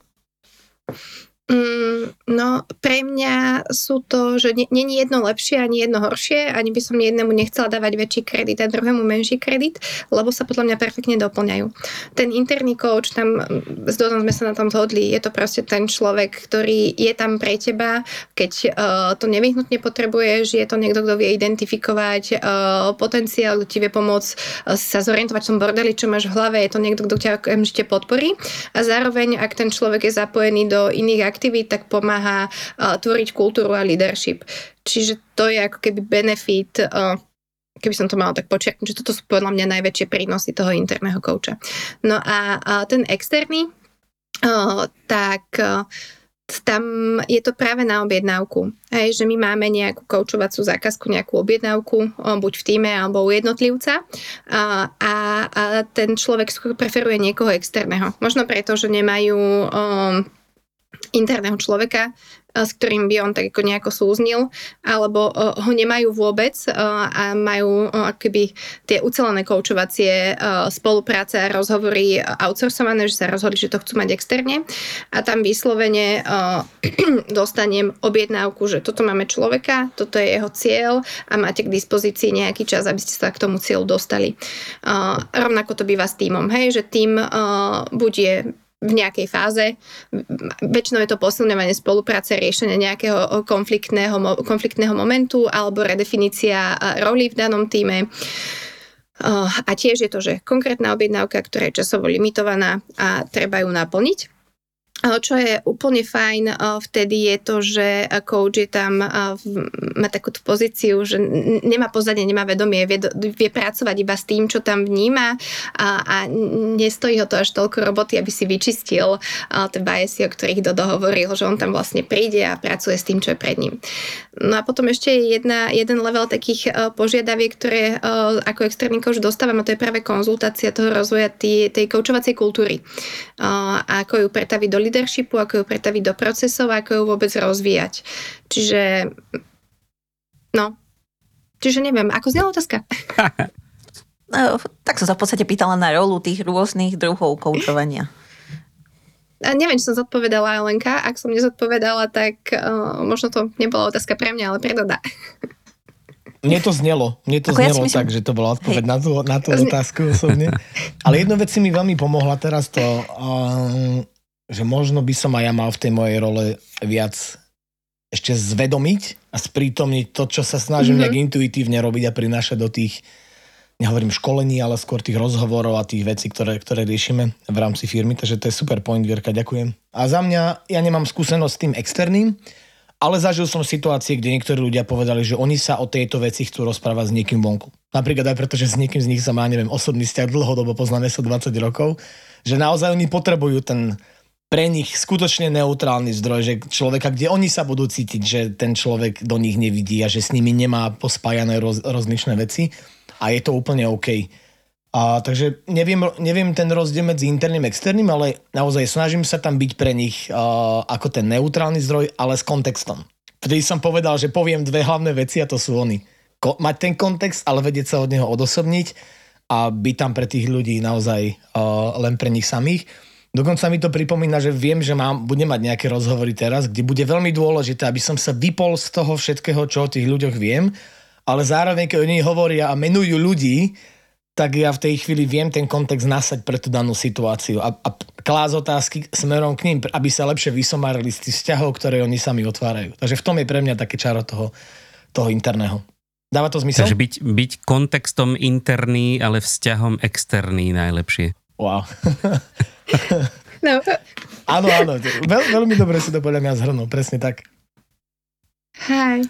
Mm, no, pre mňa sú to, že není jedno lepšie ani jedno horšie, ani by som jednému nechcela dávať väčší kredit a druhému menší kredit, lebo sa podľa mňa perfektne doplňajú. Ten interný coach, tam s Dodom sme sa na tom zhodli, je to proste ten človek, ktorý je tam pre teba, keď uh, to nevyhnutne potrebuješ, je to niekto, kto vie identifikovať uh, potenciál, kto ti vie pomôcť uh, sa zorientovať v tom bordeli, čo máš v hlave, je to niekto, kto ťa okamžite podporí a zároveň, ak ten človek je zapojený do iných aktivít, tak pomáha uh, tvoriť kultúru a leadership. Čiže to je ako keby benefit uh, keby som to mala tak počiarknúť, že toto sú podľa mňa najväčšie prínosy toho interného kouča. No a, a ten externý, uh, tak uh, tam je to práve na objednávku. Hej, že my máme nejakú koučovacú zákazku, nejakú objednávku, buď v týme alebo u jednotlivca a, a, a ten človek preferuje niekoho externého. Možno preto, že nemajú um, interného človeka, eh, s ktorým by on tak ako nejako súznil, alebo eh, ho nemajú vôbec eh, a majú akoby tie ucelené koučovacie spolupráce a rozhovory outsourcované, že sa rozhodli, že to chcú mať externe a tam vyslovene [clears throat] dostanem objednávku, že toto máme človeka, toto je jeho cieľ a máte k dispozícii nejaký čas, aby ste sa k tomu cieľu dostali. Rovnako to býva s týmom, hej, že tým buď je v nejakej fáze. Väčšinou je to posilňovanie spolupráce, riešenie nejakého konfliktného, konfliktného momentu alebo redefinícia roli v danom týme. A tiež je to, že konkrétna objednávka, ktorá je časovo limitovaná a treba ju naplniť. Čo je úplne fajn vtedy je to, že coach je tam, má takúto pozíciu, že nemá pozadie, nemá vedomie, vie, vie pracovať iba s tým, čo tam vníma a, a nestojí ho to až toľko roboty, aby si vyčistil tie biasy, o ktorých Dodo hovoril, že on tam vlastne príde a pracuje s tým, čo je pred ním. No a potom ešte je jedna, jeden level takých požiadaviek, ktoré ako externý coach dostávam a to je práve konzultácia toho rozvoja tej, tej coachovacej kultúry. A ako ju pretaviť do leadershipu, ako ju pretaviť do procesov, ako ju vôbec rozvíjať. Čiže, no, čiže neviem, ako znela otázka? No, [laughs] tak som sa v podstate pýtala na rolu tých rôznych druhov koučovania. A neviem, či som zodpovedala Elenka. Ak som nezodpovedala, tak uh, možno to nebola otázka pre mňa, ale pre Doda. Mne to znelo. Mne to Ako znelo ja tak, že to bola odpoveď na tú, na tú otázku osobne. [laughs] Ale jednu vec si mi veľmi pomohla teraz to, um, že možno by som aj ja mal v tej mojej role viac ešte zvedomiť a sprítomniť to, čo sa snažím mm-hmm. nejak intuitívne robiť a prinášať do tých, nehovorím školení, ale skôr tých rozhovorov a tých vecí, ktoré, ktoré riešime v rámci firmy. Takže to je super point, Vierka, ďakujem. A za mňa, ja nemám skúsenosť s tým externým, ale zažil som situácie, kde niektorí ľudia povedali, že oni sa o tejto veci chcú rozprávať s niekým vonku. Napríklad aj preto, že s niekým z nich sa má, neviem, osobný vzťah dlhodobo poznáme sa 20 rokov, že naozaj oni potrebujú ten pre nich skutočne neutrálny zdroj, že človeka, kde oni sa budú cítiť, že ten človek do nich nevidí a že s nimi nemá pospájané roz, rozličné veci a je to úplne OK. A, takže neviem, neviem ten rozdiel medzi interným a externým, ale naozaj snažím sa tam byť pre nich uh, ako ten neutrálny zdroj, ale s kontextom. Vtedy som povedal, že poviem dve hlavné veci a to sú oni. Ko- mať ten kontext, ale vedieť sa od neho odosobniť a byť tam pre tých ľudí naozaj uh, len pre nich samých. Dokonca mi to pripomína, že viem, že mám, budem mať nejaké rozhovory teraz, kde bude veľmi dôležité, aby som sa vypol z toho všetkého, čo o tých ľuďoch viem, ale zároveň, keď oni hovoria a menujú ľudí, tak ja v tej chvíli viem ten kontext nasať pre tú danú situáciu a, a klás otázky smerom k ním, aby sa lepšie vysomárili z tých vzťahov, ktoré oni sami otvárajú. Takže v tom je pre mňa také čaro toho, toho interného. Dáva to zmysel? Takže byť, byť kontextom interný, ale vzťahom externý najlepšie. Wow. [laughs] No. Áno, áno, veľ, veľmi dobre si to podľa mňa zhrnul, presne tak. Hej.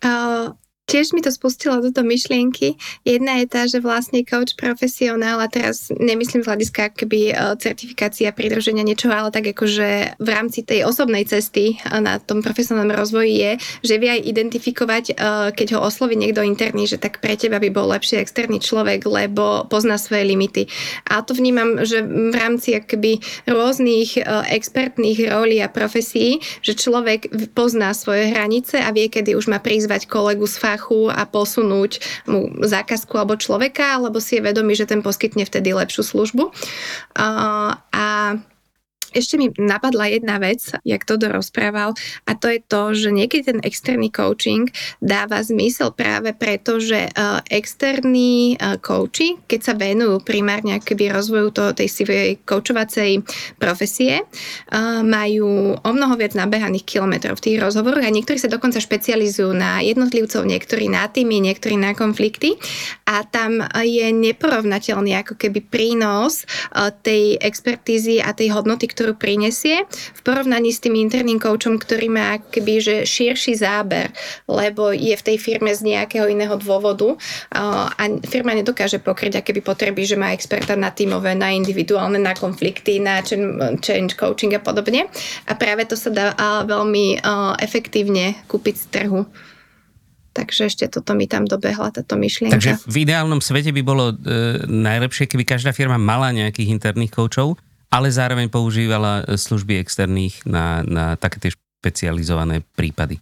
Uh, tiež mi to spustilo do myšlienky. Jedna je tá, že vlastne coach profesionál, a teraz nemyslím z hľadiska keby e, certifikácia pridruženia niečoho, ale tak akože v rámci tej osobnej cesty na tom profesionálnom rozvoji je, že vie aj identifikovať, e, keď ho osloví niekto interný, že tak pre teba by bol lepší externý človek, lebo pozná svoje limity. A to vnímam, že v rámci akoby rôznych e, expertných rolí a profesí, že človek pozná svoje hranice a vie, kedy už má prizvať kolegu z fachu fachu a posunúť mu zákazku alebo človeka, alebo si je vedomý, že ten poskytne vtedy lepšiu službu. A ešte mi napadla jedna vec, jak to rozprával, a to je to, že niekedy ten externý coaching dáva zmysel práve preto, že uh, externí uh, coachi, keď sa venujú primárne keby rozvoju toho, tej svojej coachovacej profesie, uh, majú o mnoho viac nabehaných kilometrov v tých rozhovoroch a niektorí sa dokonca špecializujú na jednotlivcov, niektorí na týmy, niektorí na konflikty. A tam je neporovnateľný ako keby prínos tej expertízy a tej hodnoty, prinesie v porovnaní s tým interným coachom, ktorý má keby že širší záber, lebo je v tej firme z nejakého iného dôvodu a firma nedokáže pokryť aké by potreby, že má experta na tímové, na individuálne, na konflikty, na change coaching a podobne. A práve to sa dá veľmi efektívne kúpiť z trhu. Takže ešte toto mi tam dobehla, táto myšlienka. Takže v ideálnom svete by bolo e, najlepšie, keby každá firma mala nejakých interných koučov, ale zároveň používala e, služby externých na, na také tie špecializované prípady.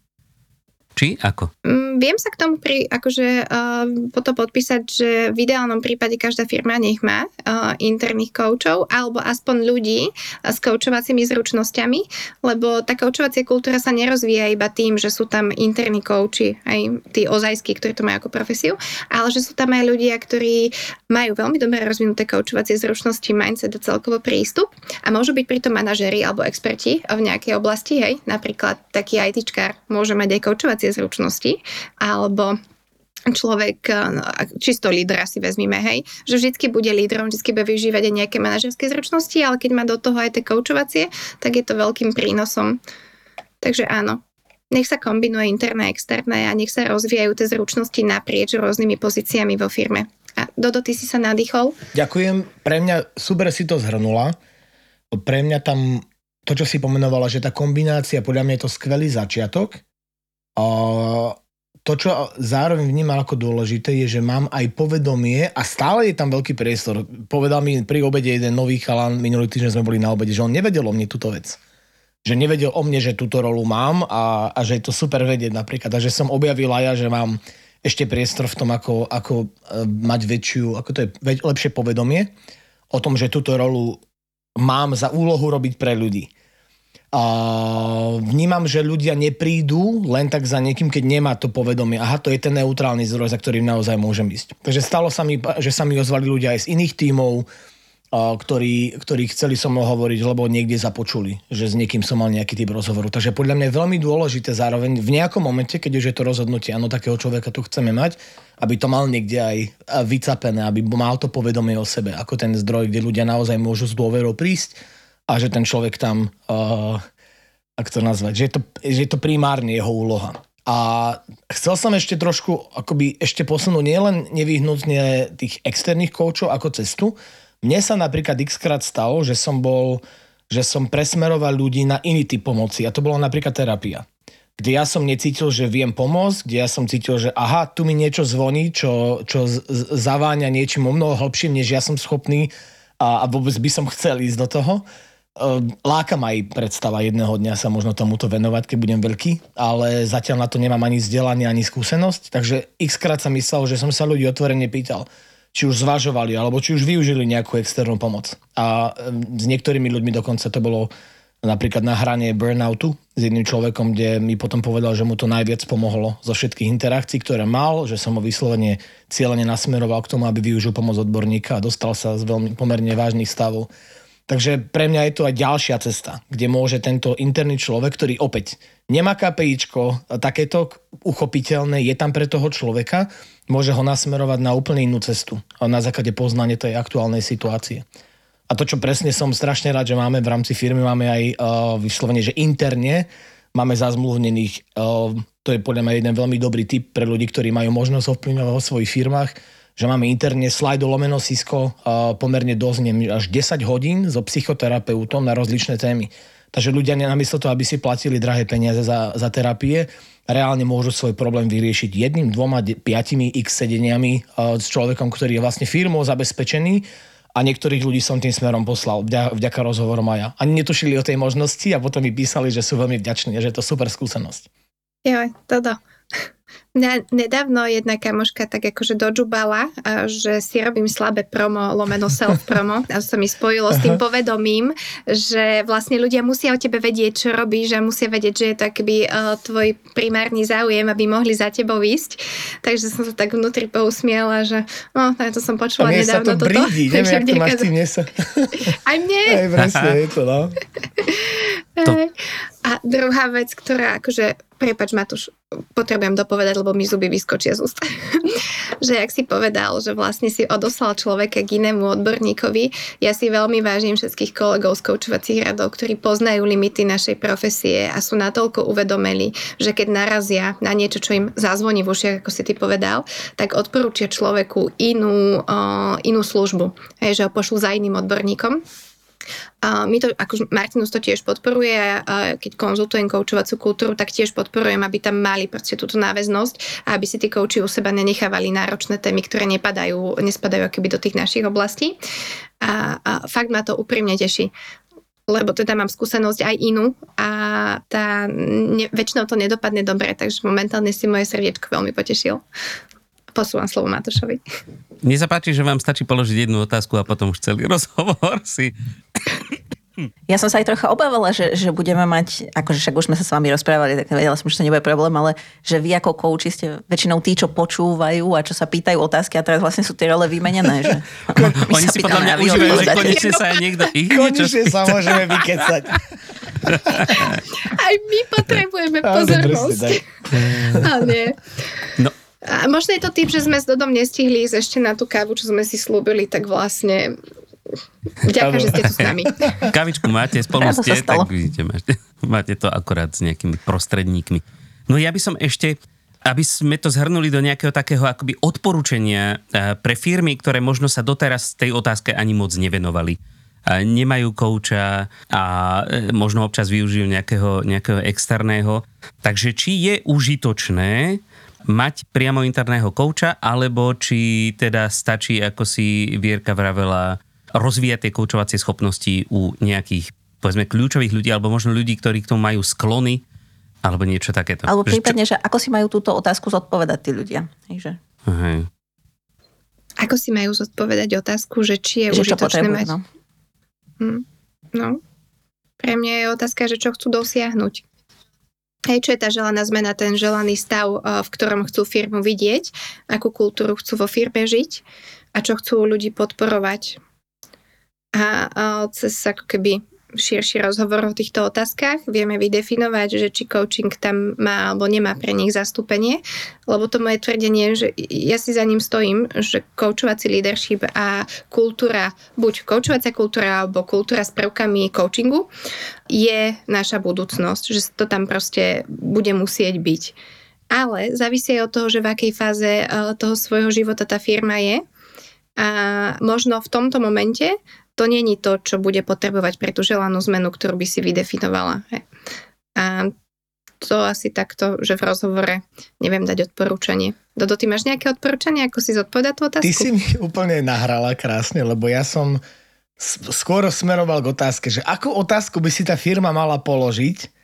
Či ako? Mm, viem sa k tomu pri, akože, uh, potom podpísať, že v ideálnom prípade každá firma nech má uh, interných koučov alebo aspoň ľudí uh, s koučovacími zručnosťami, lebo tá koučovacia kultúra sa nerozvíja iba tým, že sú tam interní kouči, aj tí ozajskí, ktorí to majú ako profesiu, ale že sú tam aj ľudia, ktorí majú veľmi dobre rozvinuté koučovacie zručnosti, mindset a celkovo prístup a môžu byť pritom manažeri alebo experti v nejakej oblasti, hej, napríklad taký ITčkár môže mať aj koučovacie zručnosti, alebo človek, no, čisto lídra si vezmime, hej, že vždycky bude lídrom, vždycky bude využívať aj nejaké manažerské zručnosti, ale keď má do toho aj tie koučovacie, tak je to veľkým prínosom. Takže áno, nech sa kombinuje interné a externé a nech sa rozvíjajú tie zručnosti naprieč rôznymi pozíciami vo firme. A Dodo, ty si sa nadýchol? Ďakujem. Pre mňa super si to zhrnula. Pre mňa tam to, čo si pomenovala, že tá kombinácia, podľa mňa je to skvelý začiatok, to, čo zároveň vnímam ako dôležité, je, že mám aj povedomie a stále je tam veľký priestor. Povedal mi pri obede jeden nový chalan, minulý týždeň sme boli na obede, že on nevedel o mne túto vec. Že nevedel o mne, že túto rolu mám a, a že je to super vedieť napríklad. A že som objavil aj ja, že mám ešte priestor v tom, ako, ako e, mať väčšiu, ako to je, lepšie povedomie o tom, že túto rolu mám za úlohu robiť pre ľudí. Vnímam, že ľudia neprídu len tak za niekým, keď nemá to povedomie. Aha, to je ten neutrálny zdroj, za ktorým naozaj môžem ísť. Takže stalo sa mi, že sa mi ozvali ľudia aj z iných tímov, ktorí, ktorí chceli so mnou hovoriť, lebo niekde započuli, že s niekým som mal nejaký typ rozhovoru. Takže podľa mňa je veľmi dôležité zároveň v nejakom momente, keď už je to rozhodnutie, áno, takého človeka tu chceme mať, aby to mal niekde aj vycapené, aby mal to povedomie o sebe, ako ten zdroj, kde ľudia naozaj môžu s dôverou prísť a že ten človek tam, uh, ak to nazvať, že je to, že je to primárne jeho úloha. A chcel som ešte trošku akoby ešte posunúť nielen nevyhnutne tých externých koučov ako cestu. Mne sa napríklad xkrát stalo, že som bol, že som presmeroval ľudí na iný typ pomoci a to bola napríklad terapia kde ja som necítil, že viem pomôcť, kde ja som cítil, že aha, tu mi niečo zvoní, čo, čo zaváňa niečím o mnoho hlbším, než ja som schopný a, a vôbec by som chcel ísť do toho. Ehm, láka ma aj predstava jedného dňa sa možno tomuto venovať, keď budem veľký, ale zatiaľ na to nemám ani vzdelanie, ani skúsenosť, takže x krát sa myslel, že som sa ľudí otvorene pýtal, či už zvažovali, alebo či už využili nejakú externú pomoc. A ehm, s niektorými ľuďmi dokonca to bolo napríklad na hranie burnoutu s jedným človekom, kde mi potom povedal, že mu to najviac pomohlo zo všetkých interakcií, ktoré mal, že som ho vyslovene cieľene nasmeroval k tomu, aby využil pomoc odborníka a dostal sa z veľmi pomerne vážnych stavov Takže pre mňa je to aj ďalšia cesta, kde môže tento interný človek, ktorý opäť nemá KPIčko, takéto uchopiteľné, je tam pre toho človeka, môže ho nasmerovať na úplne inú cestu na základe poznania tej aktuálnej situácie. A to, čo presne som strašne rád, že máme v rámci firmy, máme aj uh, vyslovene, že interne máme zazmluvnených, uh, to je podľa mňa jeden veľmi dobrý tip pre ľudí, ktorí majú možnosť ovplyvňovať vo svojich firmách, že máme interne slajdo lomeno Cisco pomerne dosť, až 10 hodín so psychoterapeutom na rozličné témy. Takže ľudia namiesto toho, aby si platili drahé peniaze za, za terapie, reálne môžu svoj problém vyriešiť jedným, dvoma, piatimi x sedeniami s človekom, ktorý je vlastne firmou zabezpečený a niektorých ľudí som tým smerom poslal vďaka rozhovorom aj ja. Ani netušili o tej možnosti a potom mi písali, že sú veľmi vďační, že je to super skúsenosť. Jo, teda. Na, nedávno jedna kamoška tak akože dožubala, že si robím slabé promo, lomeno self promo [laughs] a to sa mi spojilo s tým povedomím, že vlastne ľudia musia o tebe vedieť, čo robíš a musia vedieť, že je to akoby uh, tvoj primárny záujem, aby mohli za tebou ísť. Takže som sa tak vnútri pousmiela, že no, to som počula a nedávno sa to toto. Brídi, [laughs] neviem, to máš tým, sa... [laughs] Aj mne. Aj presne, je to, no. To... A druhá vec, ktorá akože Prepač, Matúš, potrebujem dopovedať, lebo mi zuby vyskočia z úst. [laughs] že ak si povedal, že vlastne si odoslal človeka k inému odborníkovi, ja si veľmi vážim všetkých kolegov z koučovacích radov, ktorí poznajú limity našej profesie a sú natoľko uvedomeli, že keď narazia na niečo, čo im zazvoní v ušiach, ako si ty povedal, tak odporúčia človeku inú, uh, inú službu. Hej, že ho pošlu za iným odborníkom my to, ako Martinus to tiež podporuje, keď konzultujem koučovacú kultúru, tak tiež podporujem, aby tam mali proste túto náväznosť a aby si tí kouči u seba nenechávali náročné témy, ktoré nepadajú, nespadajú akoby do tých našich oblastí. A, a fakt ma to úprimne teší lebo teda mám skúsenosť aj inú a tá, ne, väčšinou to nedopadne dobre, takže momentálne si moje srdiečko veľmi potešil. Posúvam slovo Matošovi. Mne sa páči, že vám stačí položiť jednu otázku a potom už celý [laughs] rozhovor si... Ja som sa aj trocha obávala, že, že budeme mať, akože však už sme sa s vami rozprávali, tak vedela som, že to nebude problém, ale že vy ako kouči ste väčšinou tí, čo počúvajú a čo sa pýtajú otázky a teraz vlastne sú tie role vymenené. Že [laughs] Oni si podľa mňa užívajú, že konečne sa aj niekto ich Konečne sa môžeme vykecať. Aj my potrebujeme pozornosť. A nie. [laughs] No, a možno je to tým, že sme s Dodom nestihli ísť ešte na tú kávu, čo sme si slúbili, tak vlastne Ďakujem, že ste tu s nami. [laughs] Kavičku máte, spolu ste, tak vidíte, máte, máte to akorát s nejakými prostredníkmi. No ja by som ešte, aby sme to zhrnuli do nejakého takého akoby odporúčania eh, pre firmy, ktoré možno sa doteraz tej otázke ani moc nevenovali. Nemajú kouča a eh, možno občas využijú nejakého, nejakého externého. Takže či je užitočné mať priamo interného kouča, alebo či teda stačí, ako si Vierka vravela, rozvíjať tie koučovacie schopnosti u nejakých, povedzme, kľúčových ľudí, alebo možno ľudí, ktorí k tomu majú sklony, alebo niečo takéto. Alebo prípadne, že ako si majú túto otázku zodpovedať tí ľudia. Takže... Aha. Ako si majú zodpovedať otázku, že či je že užitočné mať... No. Hm. no. Pre mňa je otázka, že čo chcú dosiahnuť. Hej, čo je tá želaná zmena, ten želaný stav, eh, v ktorom chcú firmu vidieť, akú kultúru chcú vo firme žiť a čo chcú ľudí podporovať. A, a cez ako keby širší rozhovor o týchto otázkach. Vieme vydefinovať, že či coaching tam má alebo nemá pre nich zastúpenie, lebo to moje tvrdenie, že ja si za ním stojím, že coachovací leadership a kultúra, buď coachovacia kultúra alebo kultúra s prvkami coachingu je naša budúcnosť, že to tam proste bude musieť byť. Ale závisí aj od toho, že v akej fáze eh, toho svojho života tá firma je. A možno v tomto momente to není to, čo bude potrebovať pre tú želanú zmenu, ktorú by si vydefinovala. A to asi takto, že v rozhovore neviem dať odporúčanie. Dodo, ty máš nejaké odporúčanie, ako si zodpovedať tú otázku? Ty si mi [laughs] úplne nahrala krásne, lebo ja som skôr smeroval k otázke, že akú otázku by si tá firma mala položiť,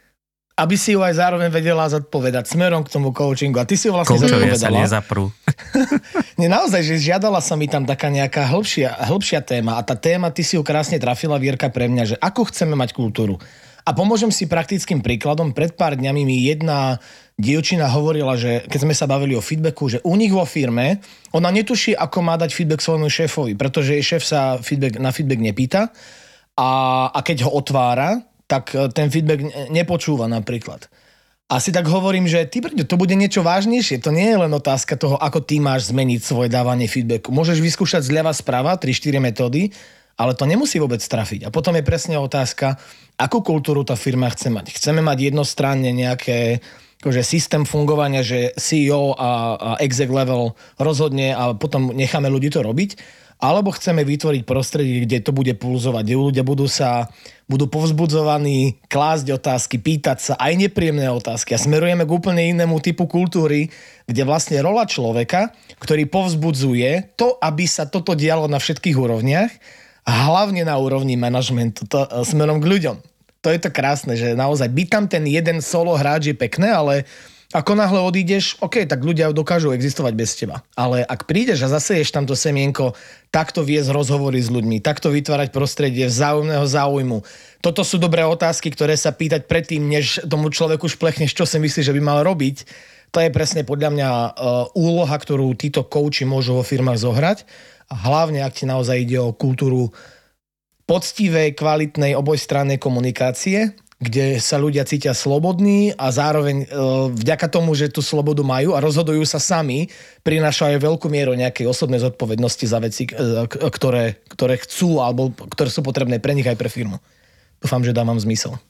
aby si ju aj zároveň vedela zodpovedať smerom k tomu coachingu. A ty si ju vlastne Koučovia sa nezaprú. [laughs] Nie, naozaj, že žiadala sa mi tam taká nejaká hĺbšia, hĺbšia téma a tá téma, ty si ju krásne trafila, Vierka, pre mňa, že ako chceme mať kultúru. A pomôžem si praktickým príkladom. Pred pár dňami mi jedna dievčina hovorila, že keď sme sa bavili o feedbacku, že u nich vo firme ona netuší, ako má dať feedback svojmu šéfovi, pretože jej šéf sa feedback, na feedback nepýta a, a keď ho otvára, tak e, ten feedback nepočúva napríklad. A si tak hovorím, že ty, to bude niečo vážnejšie. To nie je len otázka toho, ako ty máš zmeniť svoje dávanie feedbacku. Môžeš vyskúšať zľava sprava 3-4 metódy, ale to nemusí vôbec trafiť. A potom je presne otázka, akú kultúru tá firma chce mať. Chceme mať jednostranne nejaké akože systém fungovania, že CEO a, a exec level rozhodne a potom necháme ľudí to robiť alebo chceme vytvoriť prostredie, kde to bude pulzovať, kde ľudia budú sa budú povzbudzovaní klásť otázky, pýtať sa aj nepríjemné otázky. A smerujeme k úplne inému typu kultúry, kde vlastne rola človeka, ktorý povzbudzuje to, aby sa toto dialo na všetkých úrovniach, a hlavne na úrovni manažmentu, to, e, smerom k ľuďom. To je to krásne, že naozaj byť tam ten jeden solo hráč je pekné, ale Ako náhle odídeš, OK, tak ľudia dokážu existovať bez teba. Ale ak prídeš a zaseješ tamto semienko, takto viesť rozhovory s ľuďmi, takto vytvárať prostredie vzájomného záujmu. Toto sú dobré otázky, ktoré sa pýtať predtým, než tomu človeku šplechneš, čo si myslíš, že by mal robiť. To je presne podľa mňa uh, úloha, ktorú títo kouči môžu vo firmách zohrať. A hlavne, ak ti naozaj ide o kultúru poctivej, kvalitnej obojstrannej komunikácie, kde sa ľudia cítia slobodní a zároveň e, vďaka tomu, že tú slobodu majú a rozhodujú sa sami, prinášajú veľkú mieru nejakej osobnej zodpovednosti za veci, e, ktoré, ktoré chcú alebo ktoré sú potrebné pre nich aj pre firmu. Dúfam, že dávam zmysel.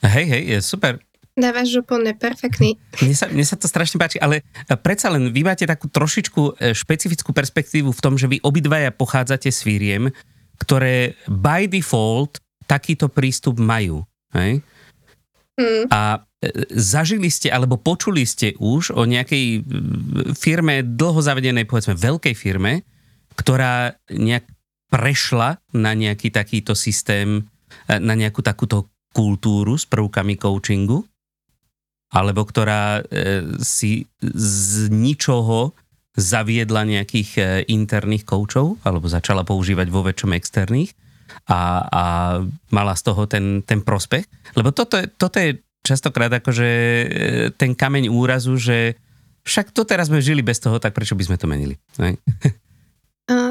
Hej, hej, je super. Dávaš úplne perfektný. Mne sa, mne sa to strašne páči, ale predsa len vy máte takú trošičku e, špecifickú perspektívu v tom, že vy obidvaja pochádzate s firiem, ktoré by default takýto prístup majú. Hej? Mm. A e, zažili ste alebo počuli ste už o nejakej firme, dlho zavedenej, povedzme veľkej firme, ktorá nejak prešla na nejaký takýto systém, e, na nejakú takúto kultúru s prvkami coachingu? Alebo ktorá e, si z ničoho zaviedla nejakých interných koučov, alebo začala používať vo väčšom externých? A, a mala z toho ten, ten prospech. Lebo toto, toto je častokrát akože e, ten kameň úrazu, že však to teraz sme žili bez toho, tak prečo by sme to menili? [laughs]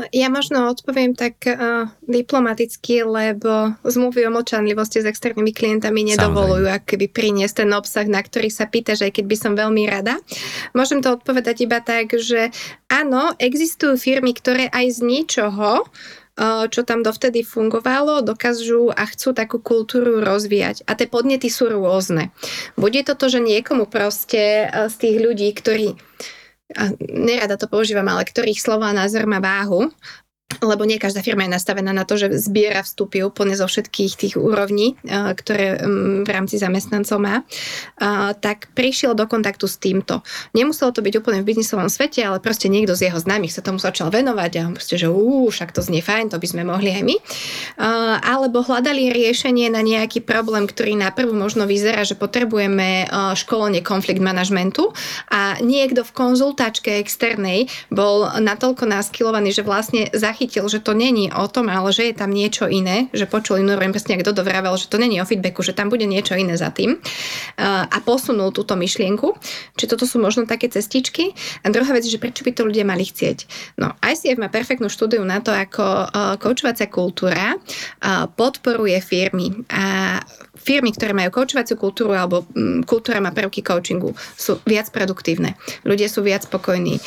Ja možno odpoviem tak uh, diplomaticky, lebo zmluvy o močanlivosti s externými klientami nedovolujú akoby priniesť ten obsah, na ktorý sa pýtaš, aj keď by som veľmi rada. Môžem to odpovedať iba tak, že áno, existujú firmy, ktoré aj z ničoho čo tam dovtedy fungovalo, dokážu a chcú takú kultúru rozvíjať. A tie podnety sú rôzne. Bude to to, že niekomu proste z tých ľudí, ktorí nerada to používam, ale ktorých slova a názor má váhu, lebo nie každá firma je nastavená na to, že zbiera vstupy úplne zo všetkých tých úrovní, eh, ktoré mm, v rámci zamestnancov má, tak prišiel do kontaktu s týmto. Nemuselo to byť úplne v biznisovom svete, ale proste niekto z jeho známych sa tomu začal venovať a proste, že ú, však to znie fajn, to by sme mohli aj my. Alebo hľadali riešenie na nejaký problém, ktorý na prvú možno vyzerá, že potrebujeme eh, školenie konflikt manažmentu a niekto v konzultačke externej bol natoľko naskilovaný, že vlastne zachytil zachytil, že to není o tom, ale že je tam niečo iné, že počul ignorujem presne, kto dovravel, že to není o feedbacku, že tam bude niečo iné za tým a posunul túto myšlienku. Čiže toto sú možno také cestičky. A druhá vec, že prečo by to ľudia mali chcieť. No, ICF má perfektnú štúdiu na to, ako koučovacia kultúra podporuje firmy. A firmy, ktoré majú koučovaciu kultúru alebo kultúra má prvky coachingu, sú viac produktívne. Ľudia sú viac spokojní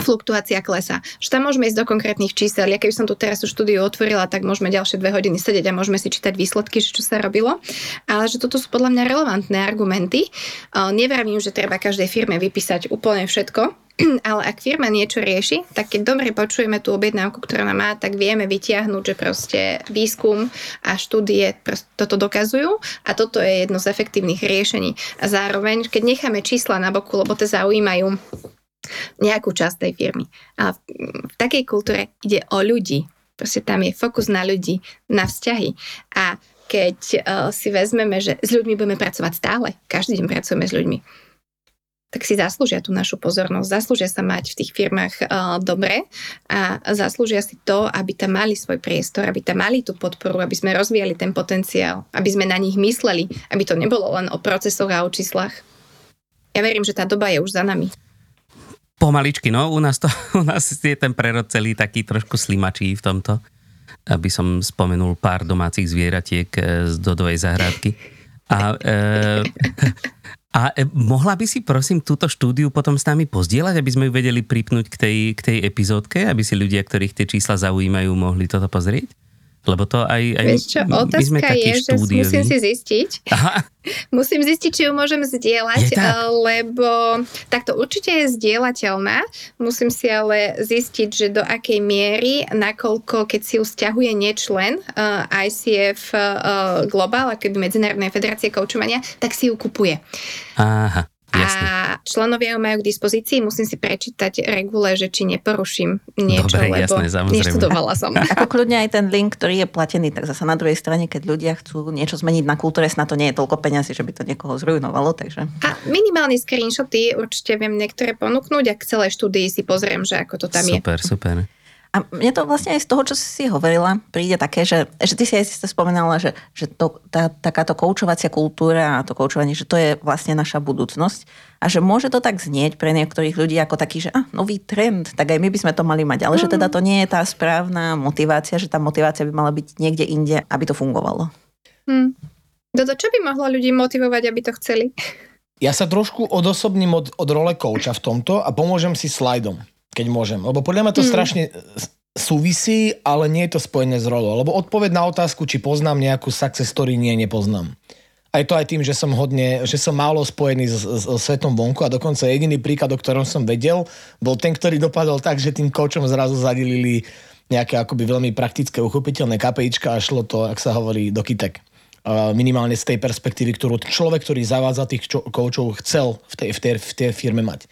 fluktuácia klesa. Že tam môžeme ísť do konkrétnych čísel. Ja keby som tu teraz tú štúdiu otvorila, tak môžeme ďalšie dve hodiny sedieť a môžeme si čítať výsledky, že čo sa robilo. Ale že toto sú podľa mňa relevantné argumenty. Nevravím, že treba každej firme vypísať úplne všetko, [clears throat] ale ak firma niečo rieši, tak keď dobre počujeme tú objednávku, ktorá nám má, tak vieme vytiahnuť, že proste výskum a štúdie toto dokazujú a toto je jedno z efektívnych riešení. A zároveň, keď necháme čísla na boku, lebo to zaujímajú nejakú časť tej firmy. A v, v takej kultúre ide o ľudí. Proste tam je fokus na ľudí, na vzťahy. A keď uh, si vezmeme, že s ľuďmi budeme pracovať stále, každý deň pracujeme s ľuďmi, tak si zaslúžia tú našu pozornosť, zaslúžia sa mať v tých firmách uh, dobre a zaslúžia si to, aby tam mali svoj priestor, aby tam mali tú podporu, aby sme rozvíjali ten potenciál, aby sme na nich mysleli, aby to nebolo len o procesoch a o číslach. Ja verím, že tá doba je už za nami. Pomaličky, no, u nás, to, [laughs] u nás je ten prerod celý taký trošku slimačí v tomto. Aby som spomenul pár domácich zvieratiek eh, z Dodovej zahrádky. A, e, [laughs] a e, mohla by si prosím túto štúdiu potom s nami pozdieľať, aby sme ju vedeli pripnúť k tej, k tej epizódke, aby si ľudia, ktorých tie čísla zaujímajú, mohli toto pozrieť? Lebo to aj, aj Vieš čo, takí je, že musím si zistiť. Aha. [laughs] Musím zistiť, či ju môžem zdieľať, tak? Eh, lebo takto určite je zdieľateľná. Musím si ale zistiť, že do akej miery, nakoľko, keď si ju stiahuje nečlen uh, eh, ICF uh, eh, Global, akoby Medzinárodnej federácie koučovania, tak si ju kupuje. Aha. Jasne. A členovia ju majú k dispozícii, musím si prečítať regule, že či neporuším niečo, Dobre, lebo jasné, samozrejme. neštudovala som. [laughs] [laughs] Ako kľudne aj ten link, ktorý je platený, tak zase na druhej strane, keď ľudia chcú niečo zmeniť na kultúre, na to nie je toľko peňazí, že by to niekoho zrujnovalo, takže... A minimálne screenshoty určite viem niektoré ponúknuť a k celej štúdii si pozriem, že ako to tam je. Super, super. A mne to vlastne aj z toho, čo si hovorila, príde také, že, že ty si aj si to spomenala, že, že to, tá, takáto koučovacia kultúra a to koučovanie, že to je vlastne naša budúcnosť a že môže to tak znieť pre niektorých ľudí ako taký, že ah, nový trend, tak aj my by sme to mali mať, ale mm. že teda to nie je tá správna motivácia, že tá motivácia by mala byť niekde inde, aby to fungovalo. Hmm. Dodo, čo by mohlo ľudí motivovať, aby to chceli? Ja sa trošku odosobním od, od role kouča v tomto a pomôžem si slajdom keď môžem. Lebo podľa mňa to mm. strašne súvisí, ale nie je to spojené s rolou. Lebo odpoveď na otázku, či poznám nejakú success story, nie, nepoznám. A je to aj tým, že som hodne, že som málo spojený s, s, s svetom vonku a dokonca jediný príklad, o ktorom som vedel, bol ten, ktorý dopadol tak, že tým kočom zrazu zadelili nejaké akoby veľmi praktické, uchopiteľné KPIčka a šlo to, ak sa hovorí, do kytek. Minimálne z tej perspektívy, ktorú človek, ktorý zavádza tých koučov, chcel v tej, v, tej, v tej firme mať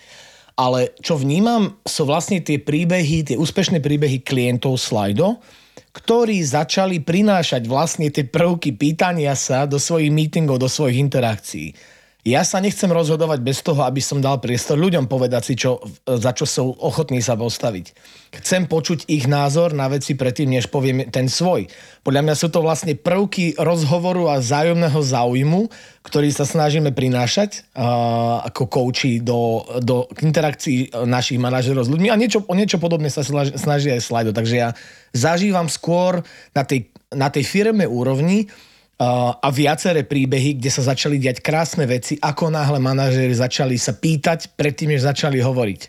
ale čo vnímam, sú vlastne tie príbehy, tie úspešné príbehy klientov Slido, ktorí začali prinášať vlastne tie prvky pýtania sa do svojich meetingov, do svojich interakcií. Ja sa nechcem rozhodovať bez toho, aby som dal priestor ľuďom povedať si, čo, za čo sú ochotní sa postaviť. Chcem počuť ich názor na veci predtým, než poviem ten svoj. Podľa mňa sú to vlastne prvky rozhovoru a zájomného záujmu, ktorý sa snažíme prinášať uh, ako kouči do, do interakcií našich manažerov s ľuďmi a niečo, o niečo podobné sa snaží aj Slido. Takže ja zažívam skôr na tej, na tej firme úrovni, a viaceré príbehy, kde sa začali diať krásne veci, ako náhle manažéri začali sa pýtať predtým, než začali hovoriť.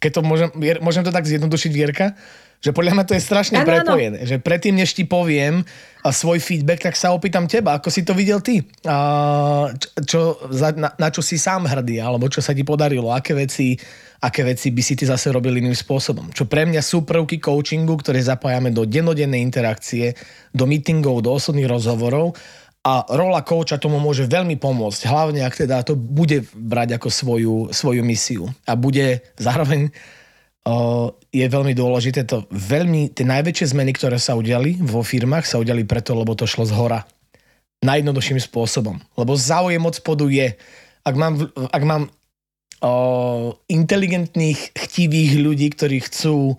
Keď to môžem, môžem to tak zjednodušiť, Vierka? Že podľa mňa to je strašne ano, prepojené. Ano. Že predtým, než ti poviem svoj feedback, tak sa opýtam teba, ako si to videl ty. A čo, na, na čo si sám hrdý, alebo čo sa ti podarilo, aké veci, aké veci by si ty zase robil iným spôsobom. Čo pre mňa sú prvky coachingu, ktoré zapájame do dennodennej interakcie, do meetingov, do osobných rozhovorov a rola kouča tomu môže veľmi pomôcť, hlavne ak teda to bude brať ako svoju, svoju misiu a bude zároveň je veľmi dôležité to veľmi, tie najväčšie zmeny, ktoré sa udiali vo firmách, sa udiali preto, lebo to šlo z hora. Najjednoduchším spôsobom. Lebo záujem od spodu je, ak mám, ak mám o, inteligentných, chtivých ľudí, ktorí chcú o,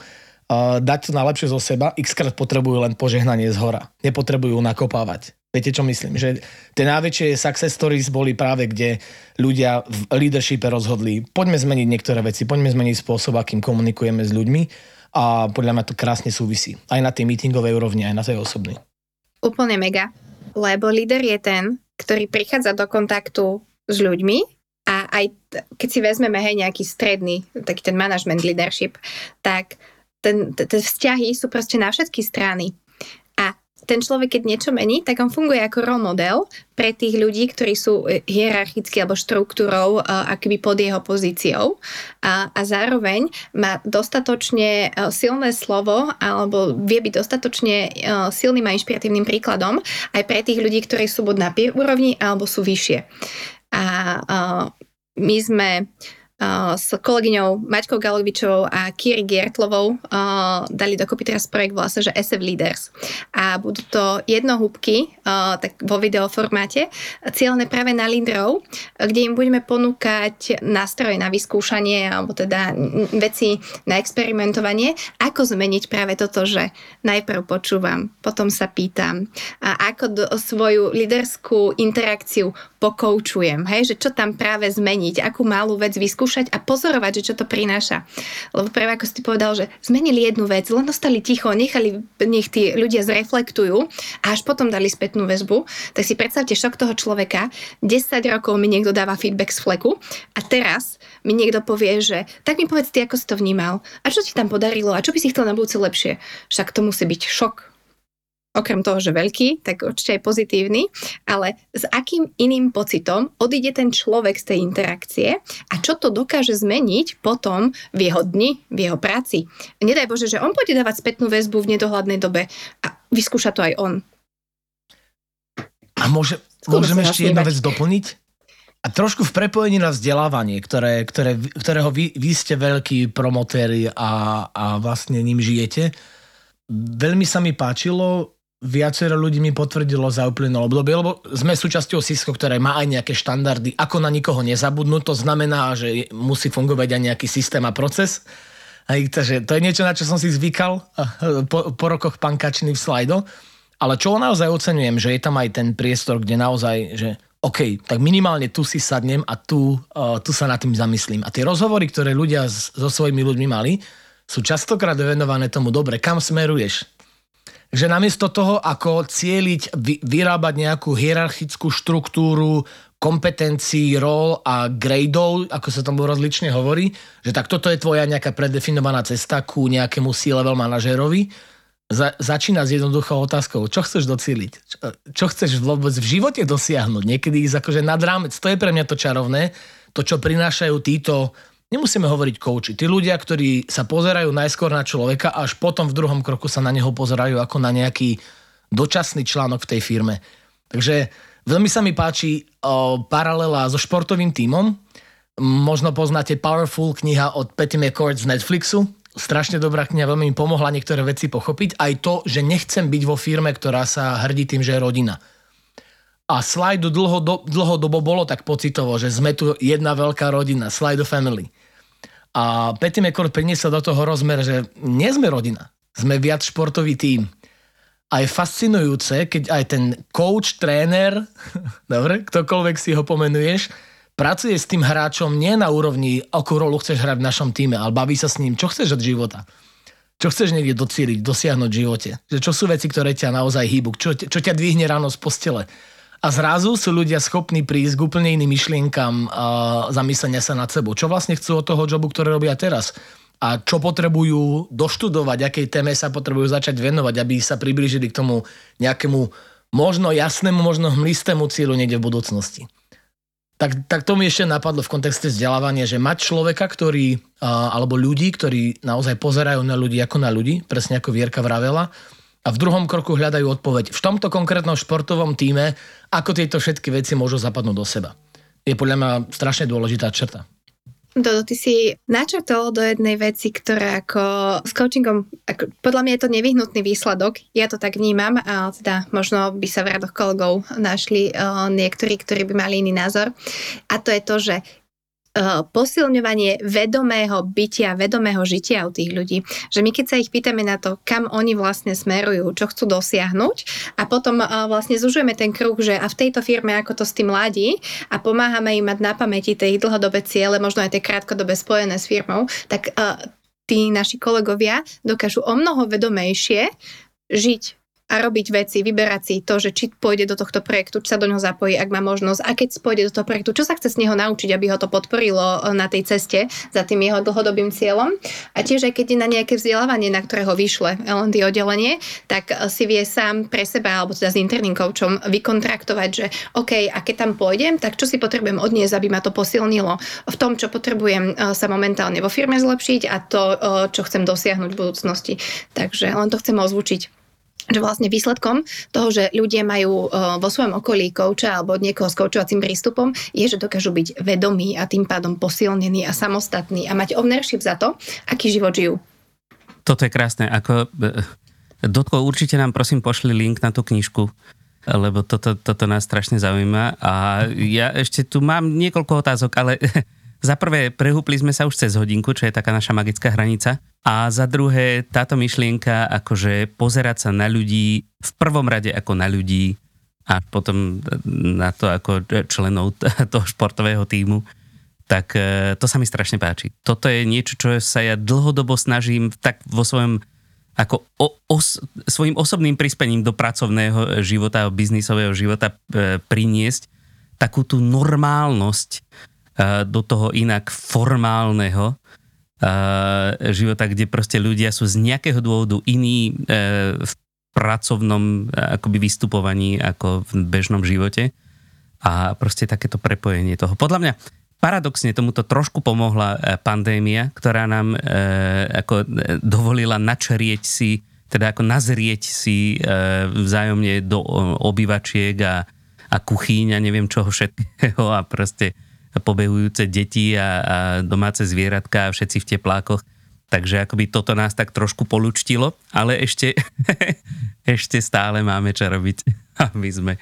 dať to najlepšie zo seba, xkrát potrebujú len požehnanie z hora. Nepotrebujú nakopávať. Viete, čo myslím? Že tie najväčšie success stories boli práve, kde ľudia v leadershipe rozhodli, poďme zmeniť niektoré veci, poďme zmeniť spôsob, akým komunikujeme s ľuďmi a podľa mňa to krásne súvisí. Aj na tej meetingovej úrovni, aj na tej osobnej. Úplne mega. Lebo líder je ten, ktorý prichádza do kontaktu s ľuďmi a aj keď si vezmeme hej, nejaký stredný, taký ten management leadership, tak ten, tie vzťahy sú proste na všetky strany. A ten človek, keď niečo mení, tak on funguje ako role model pre tých ľudí, ktorí sú e, hierarchicky alebo štruktúrou uh, akoby pod jeho pozíciou a, a zároveň má dostatočne uh, silné slovo alebo vie byť dostatočne silným a inšpiratívnym príkladom aj pre tých ľudí, ktorí sú buď na peer úrovni alebo sú vyššie. A uh, my sme s kolegyňou Maťkou Galovičovou a Kiri Giertlovou dali dokopy teraz projekt sa, že SF Leaders. A budú to jednohúbky tak vo videoformáte, cieľné práve na lídrov, kde im budeme ponúkať nástroje na vyskúšanie alebo teda veci na experimentovanie, ako zmeniť práve toto, že najprv počúvam, potom sa pýtam a ako do, svoju líderskú interakciu pokoučujem, hej, že čo tam práve zmeniť, akú malú vec vyskúšať a pozorovať, že čo to prináša. Lebo práve ako si povedal, že zmenili jednu vec, len ostali ticho, nechali, nech tí ľudia zreflektujú a až potom dali spätnú väzbu, tak si predstavte šok toho človeka, 10 rokov mi niekto dáva feedback z fleku a teraz mi niekto povie, že tak mi povedz ty, ako si to vnímal a čo ti tam podarilo a čo by si chcel na budúce lepšie. Však to musí byť šok okrem toho, že veľký, tak určite aj pozitívny, ale s akým iným pocitom odíde ten človek z tej interakcie a čo to dokáže zmeniť potom v jeho dni, v jeho práci. Nedaj Bože, že on pôjde dávať spätnú väzbu v nedohľadnej dobe a vyskúša to aj on. A môže, môžeme ešte jednu vec doplniť? A trošku v prepojení na vzdelávanie, ktoré, ktoré, ktorého vy, vy ste veľkí promotéri a, a vlastne ním žijete. Veľmi sa mi páčilo, viacero ľudí mi potvrdilo za uplynulé obdobie, lebo sme súčasťou Cisco, ktoré má aj nejaké štandardy, ako na nikoho nezabudnúť. To znamená, že musí fungovať aj nejaký systém a proces. Aj, takže to je niečo, na čo som si zvykal po, po rokoch pankačný v slajdo. Ale čo naozaj oceňujem, že je tam aj ten priestor, kde naozaj, že OK, tak minimálne tu si sadnem a tu, tu sa nad tým zamyslím. A tie rozhovory, ktoré ľudia so svojimi ľuďmi mali, sú častokrát venované tomu, dobre, kam smeruješ? Že namiesto toho, ako cieliť, vy, vyrábať nejakú hierarchickú štruktúru kompetencií, rol a gradeov, ako sa tomu rozlične hovorí, že tak toto je tvoja nejaká predefinovaná cesta ku nejakému C-level manažérovi, za, začína s jednoduchou otázkou, čo chceš docíliť? Čo, čo chceš vôbec v živote dosiahnuť? Niekedy ísť akože nad rámec. To je pre mňa to čarovné. To, čo prinášajú títo, nemusíme hovoriť kouči, tí ľudia, ktorí sa pozerajú najskôr na človeka až potom v druhom kroku sa na neho pozerajú ako na nejaký dočasný článok v tej firme. Takže veľmi sa mi páči o, paralela so športovým tímom. Možno poznáte Powerful kniha od Patty McCord z Netflixu, strašne dobrá kniha, veľmi mi pomohla niektoré veci pochopiť. Aj to, že nechcem byť vo firme, ktorá sa hrdí tým, že je rodina. A Slido dlhodo, dlhodobo bolo tak pocitovo, že sme tu jedna veľká rodina, Slido Family. A Petty McCord priniesol do toho rozmer, že nie sme rodina, sme viac športový tím. A je fascinujúce, keď aj ten coach, tréner, [laughs] dobre, ktokoľvek si ho pomenuješ, pracuje s tým hráčom nie na úrovni, akú rolu chceš hrať v našom týme, ale baví sa s ním, čo chceš od života. Čo chceš niekde docieliť, dosiahnuť v živote. Že čo sú veci, ktoré ťa naozaj hýbu, čo, čo ťa dvihne ráno z postele. A zrazu sú ľudia schopní prísť k úplne iným myšlienkam a zamyslenia sa nad sebou. Čo vlastne chcú od toho jobu, ktoré robia teraz? A čo potrebujú doštudovať, akej téme sa potrebujú začať venovať, aby sa priblížili k tomu nejakému možno jasnému, možno hmlistému cieľu niekde v budúcnosti tak, tak to mi ešte napadlo v kontexte vzdelávania, že mať človeka, ktorý, alebo ľudí, ktorí naozaj pozerajú na ľudí ako na ľudí, presne ako Vierka vravela, a v druhom kroku hľadajú odpoveď. V tomto konkrétnom športovom týme, ako tieto všetky veci môžu zapadnúť do seba. Je podľa mňa strašne dôležitá črta. Dodo, ty si načrtol do jednej veci, ktorá ako s coachingom, ako, podľa mňa je to nevyhnutný výsledok, ja to tak vnímam, a teda možno by sa v radoch kolegov našli uh, niektorí, ktorí by mali iný názor. A to je to, že posilňovanie vedomého bytia, vedomého žitia u tých ľudí. Že my keď sa ich pýtame na to, kam oni vlastne smerujú, čo chcú dosiahnuť a potom uh, vlastne zužujeme ten kruh, že a v tejto firme ako to s tým ladí a pomáhame im mať na pamäti tie dlhodobé ciele, možno aj tie krátkodobé spojené s firmou, tak uh, tí naši kolegovia dokážu o mnoho vedomejšie žiť a robiť veci, vyberať si to, že či pôjde do tohto projektu, či sa do neho zapojí, ak má možnosť a keď pôjde do toho projektu, čo sa chce z neho naučiť, aby ho to podporilo e, na tej ceste za tým jeho dlhodobým cieľom. A tiež aj keď je na nejaké vzdelávanie, na ktorého vyšle L&D oddelenie, tak e, si vie sám pre seba alebo teda s interným coachom vykontraktovať, že OK, a keď tam pôjdem, tak čo si potrebujem odniesť, aby ma to posilnilo v tom, čo potrebujem e, sa momentálne vo firme zlepšiť a to, čo chcem dosiahnuť v budúcnosti. Takže len to chcem ozvučiť že vlastne výsledkom toho, že ľudia majú uh, vo svojom okolí kouča alebo niekoho s koučovacím prístupom, je, že dokážu byť vedomí a tým pádom posilnení a samostatní a mať ownership za to, aký život žijú. Toto je krásne. Ako, e, Dotko, určite nám prosím pošli link na tú knižku, lebo toto, toto nás strašne zaujíma. A ja ešte tu mám niekoľko otázok, ale [laughs] za prvé, prehúpli sme sa už cez hodinku, čo je taká naša magická hranica. A za druhé, táto myšlienka, akože pozerať sa na ľudí v prvom rade ako na ľudí a potom na to ako členov toho športového týmu, tak e, to sa mi strašne páči. Toto je niečo, čo sa ja dlhodobo snažím tak vo svojom ako o, os, svojim osobným prispením do pracovného života a biznisového života e, priniesť takú tú normálnosť e, do toho inak formálneho, života, kde proste ľudia sú z nejakého dôvodu iní e, v pracovnom e, akoby vystupovaní ako v bežnom živote a proste takéto prepojenie toho. Podľa mňa paradoxne tomuto trošku pomohla e, pandémia, ktorá nám ako dovolila načrieť si, teda ako nazrieť si vzájomne do obývačiek a, a kuchyň a neviem čoho všetkého a proste pobehujúce deti a, a domáce zvieratka a všetci v teplákoch. Takže akoby toto nás tak trošku polučtilo, ale ešte, [laughs] ešte stále máme čo robiť, [laughs] aby sme,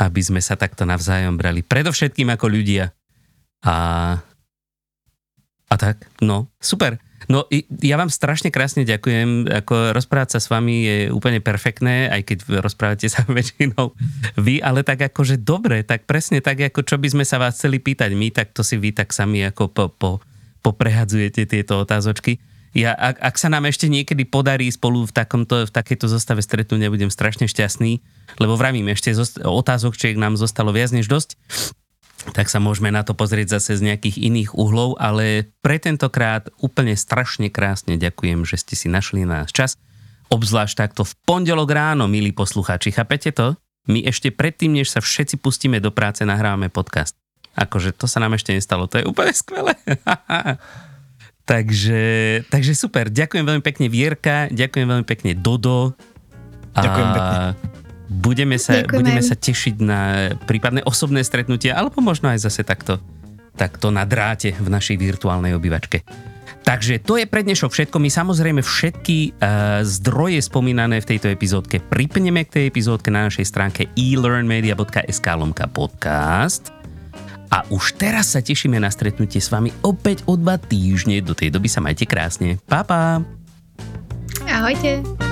aby sme sa takto navzájom brali. Predovšetkým ako ľudia. A, a tak, no, super. No, ja vám strašne krásne ďakujem. Ako rozprávať sa s vami je úplne perfektné, aj keď rozprávate sa [laughs] väčšinou vy, ale tak akože dobre, tak presne tak, ako čo by sme sa vás chceli pýtať my, tak to si vy tak sami ako po, po, poprehadzujete tieto otázočky. Ja, ak, ak sa nám ešte niekedy podarí spolu v, takomto, v takejto zostave stretnúť, budem strašne šťastný, lebo vravím, ešte otázok, či nám zostalo viac než dosť tak sa môžeme na to pozrieť zase z nejakých iných uhlov, ale pre tentokrát úplne strašne krásne ďakujem, že ste si našli na nás čas. Obzvlášť takto v pondelok ráno, milí poslucháči, chápete to? My ešte predtým, než sa všetci pustíme do práce, nahrávame podcast. Akože to sa nám ešte nestalo, to je úplne skvelé. [laughs] takže, takže super, ďakujem veľmi pekne Vierka, ďakujem veľmi pekne Dodo. Ďakujem pekne budeme sa, budeme sa tešiť na prípadné osobné stretnutia, alebo možno aj zase takto, takto na dráte v našej virtuálnej obývačke. Takže to je pre dnešok všetko. My samozrejme všetky uh, zdroje spomínané v tejto epizódke pripneme k tej epizódke na našej stránke elearnmedia.sk lomka podcast. A už teraz sa tešíme na stretnutie s vami opäť o dva týždne. Do tej doby sa majte krásne. Pa, pa. Ahojte.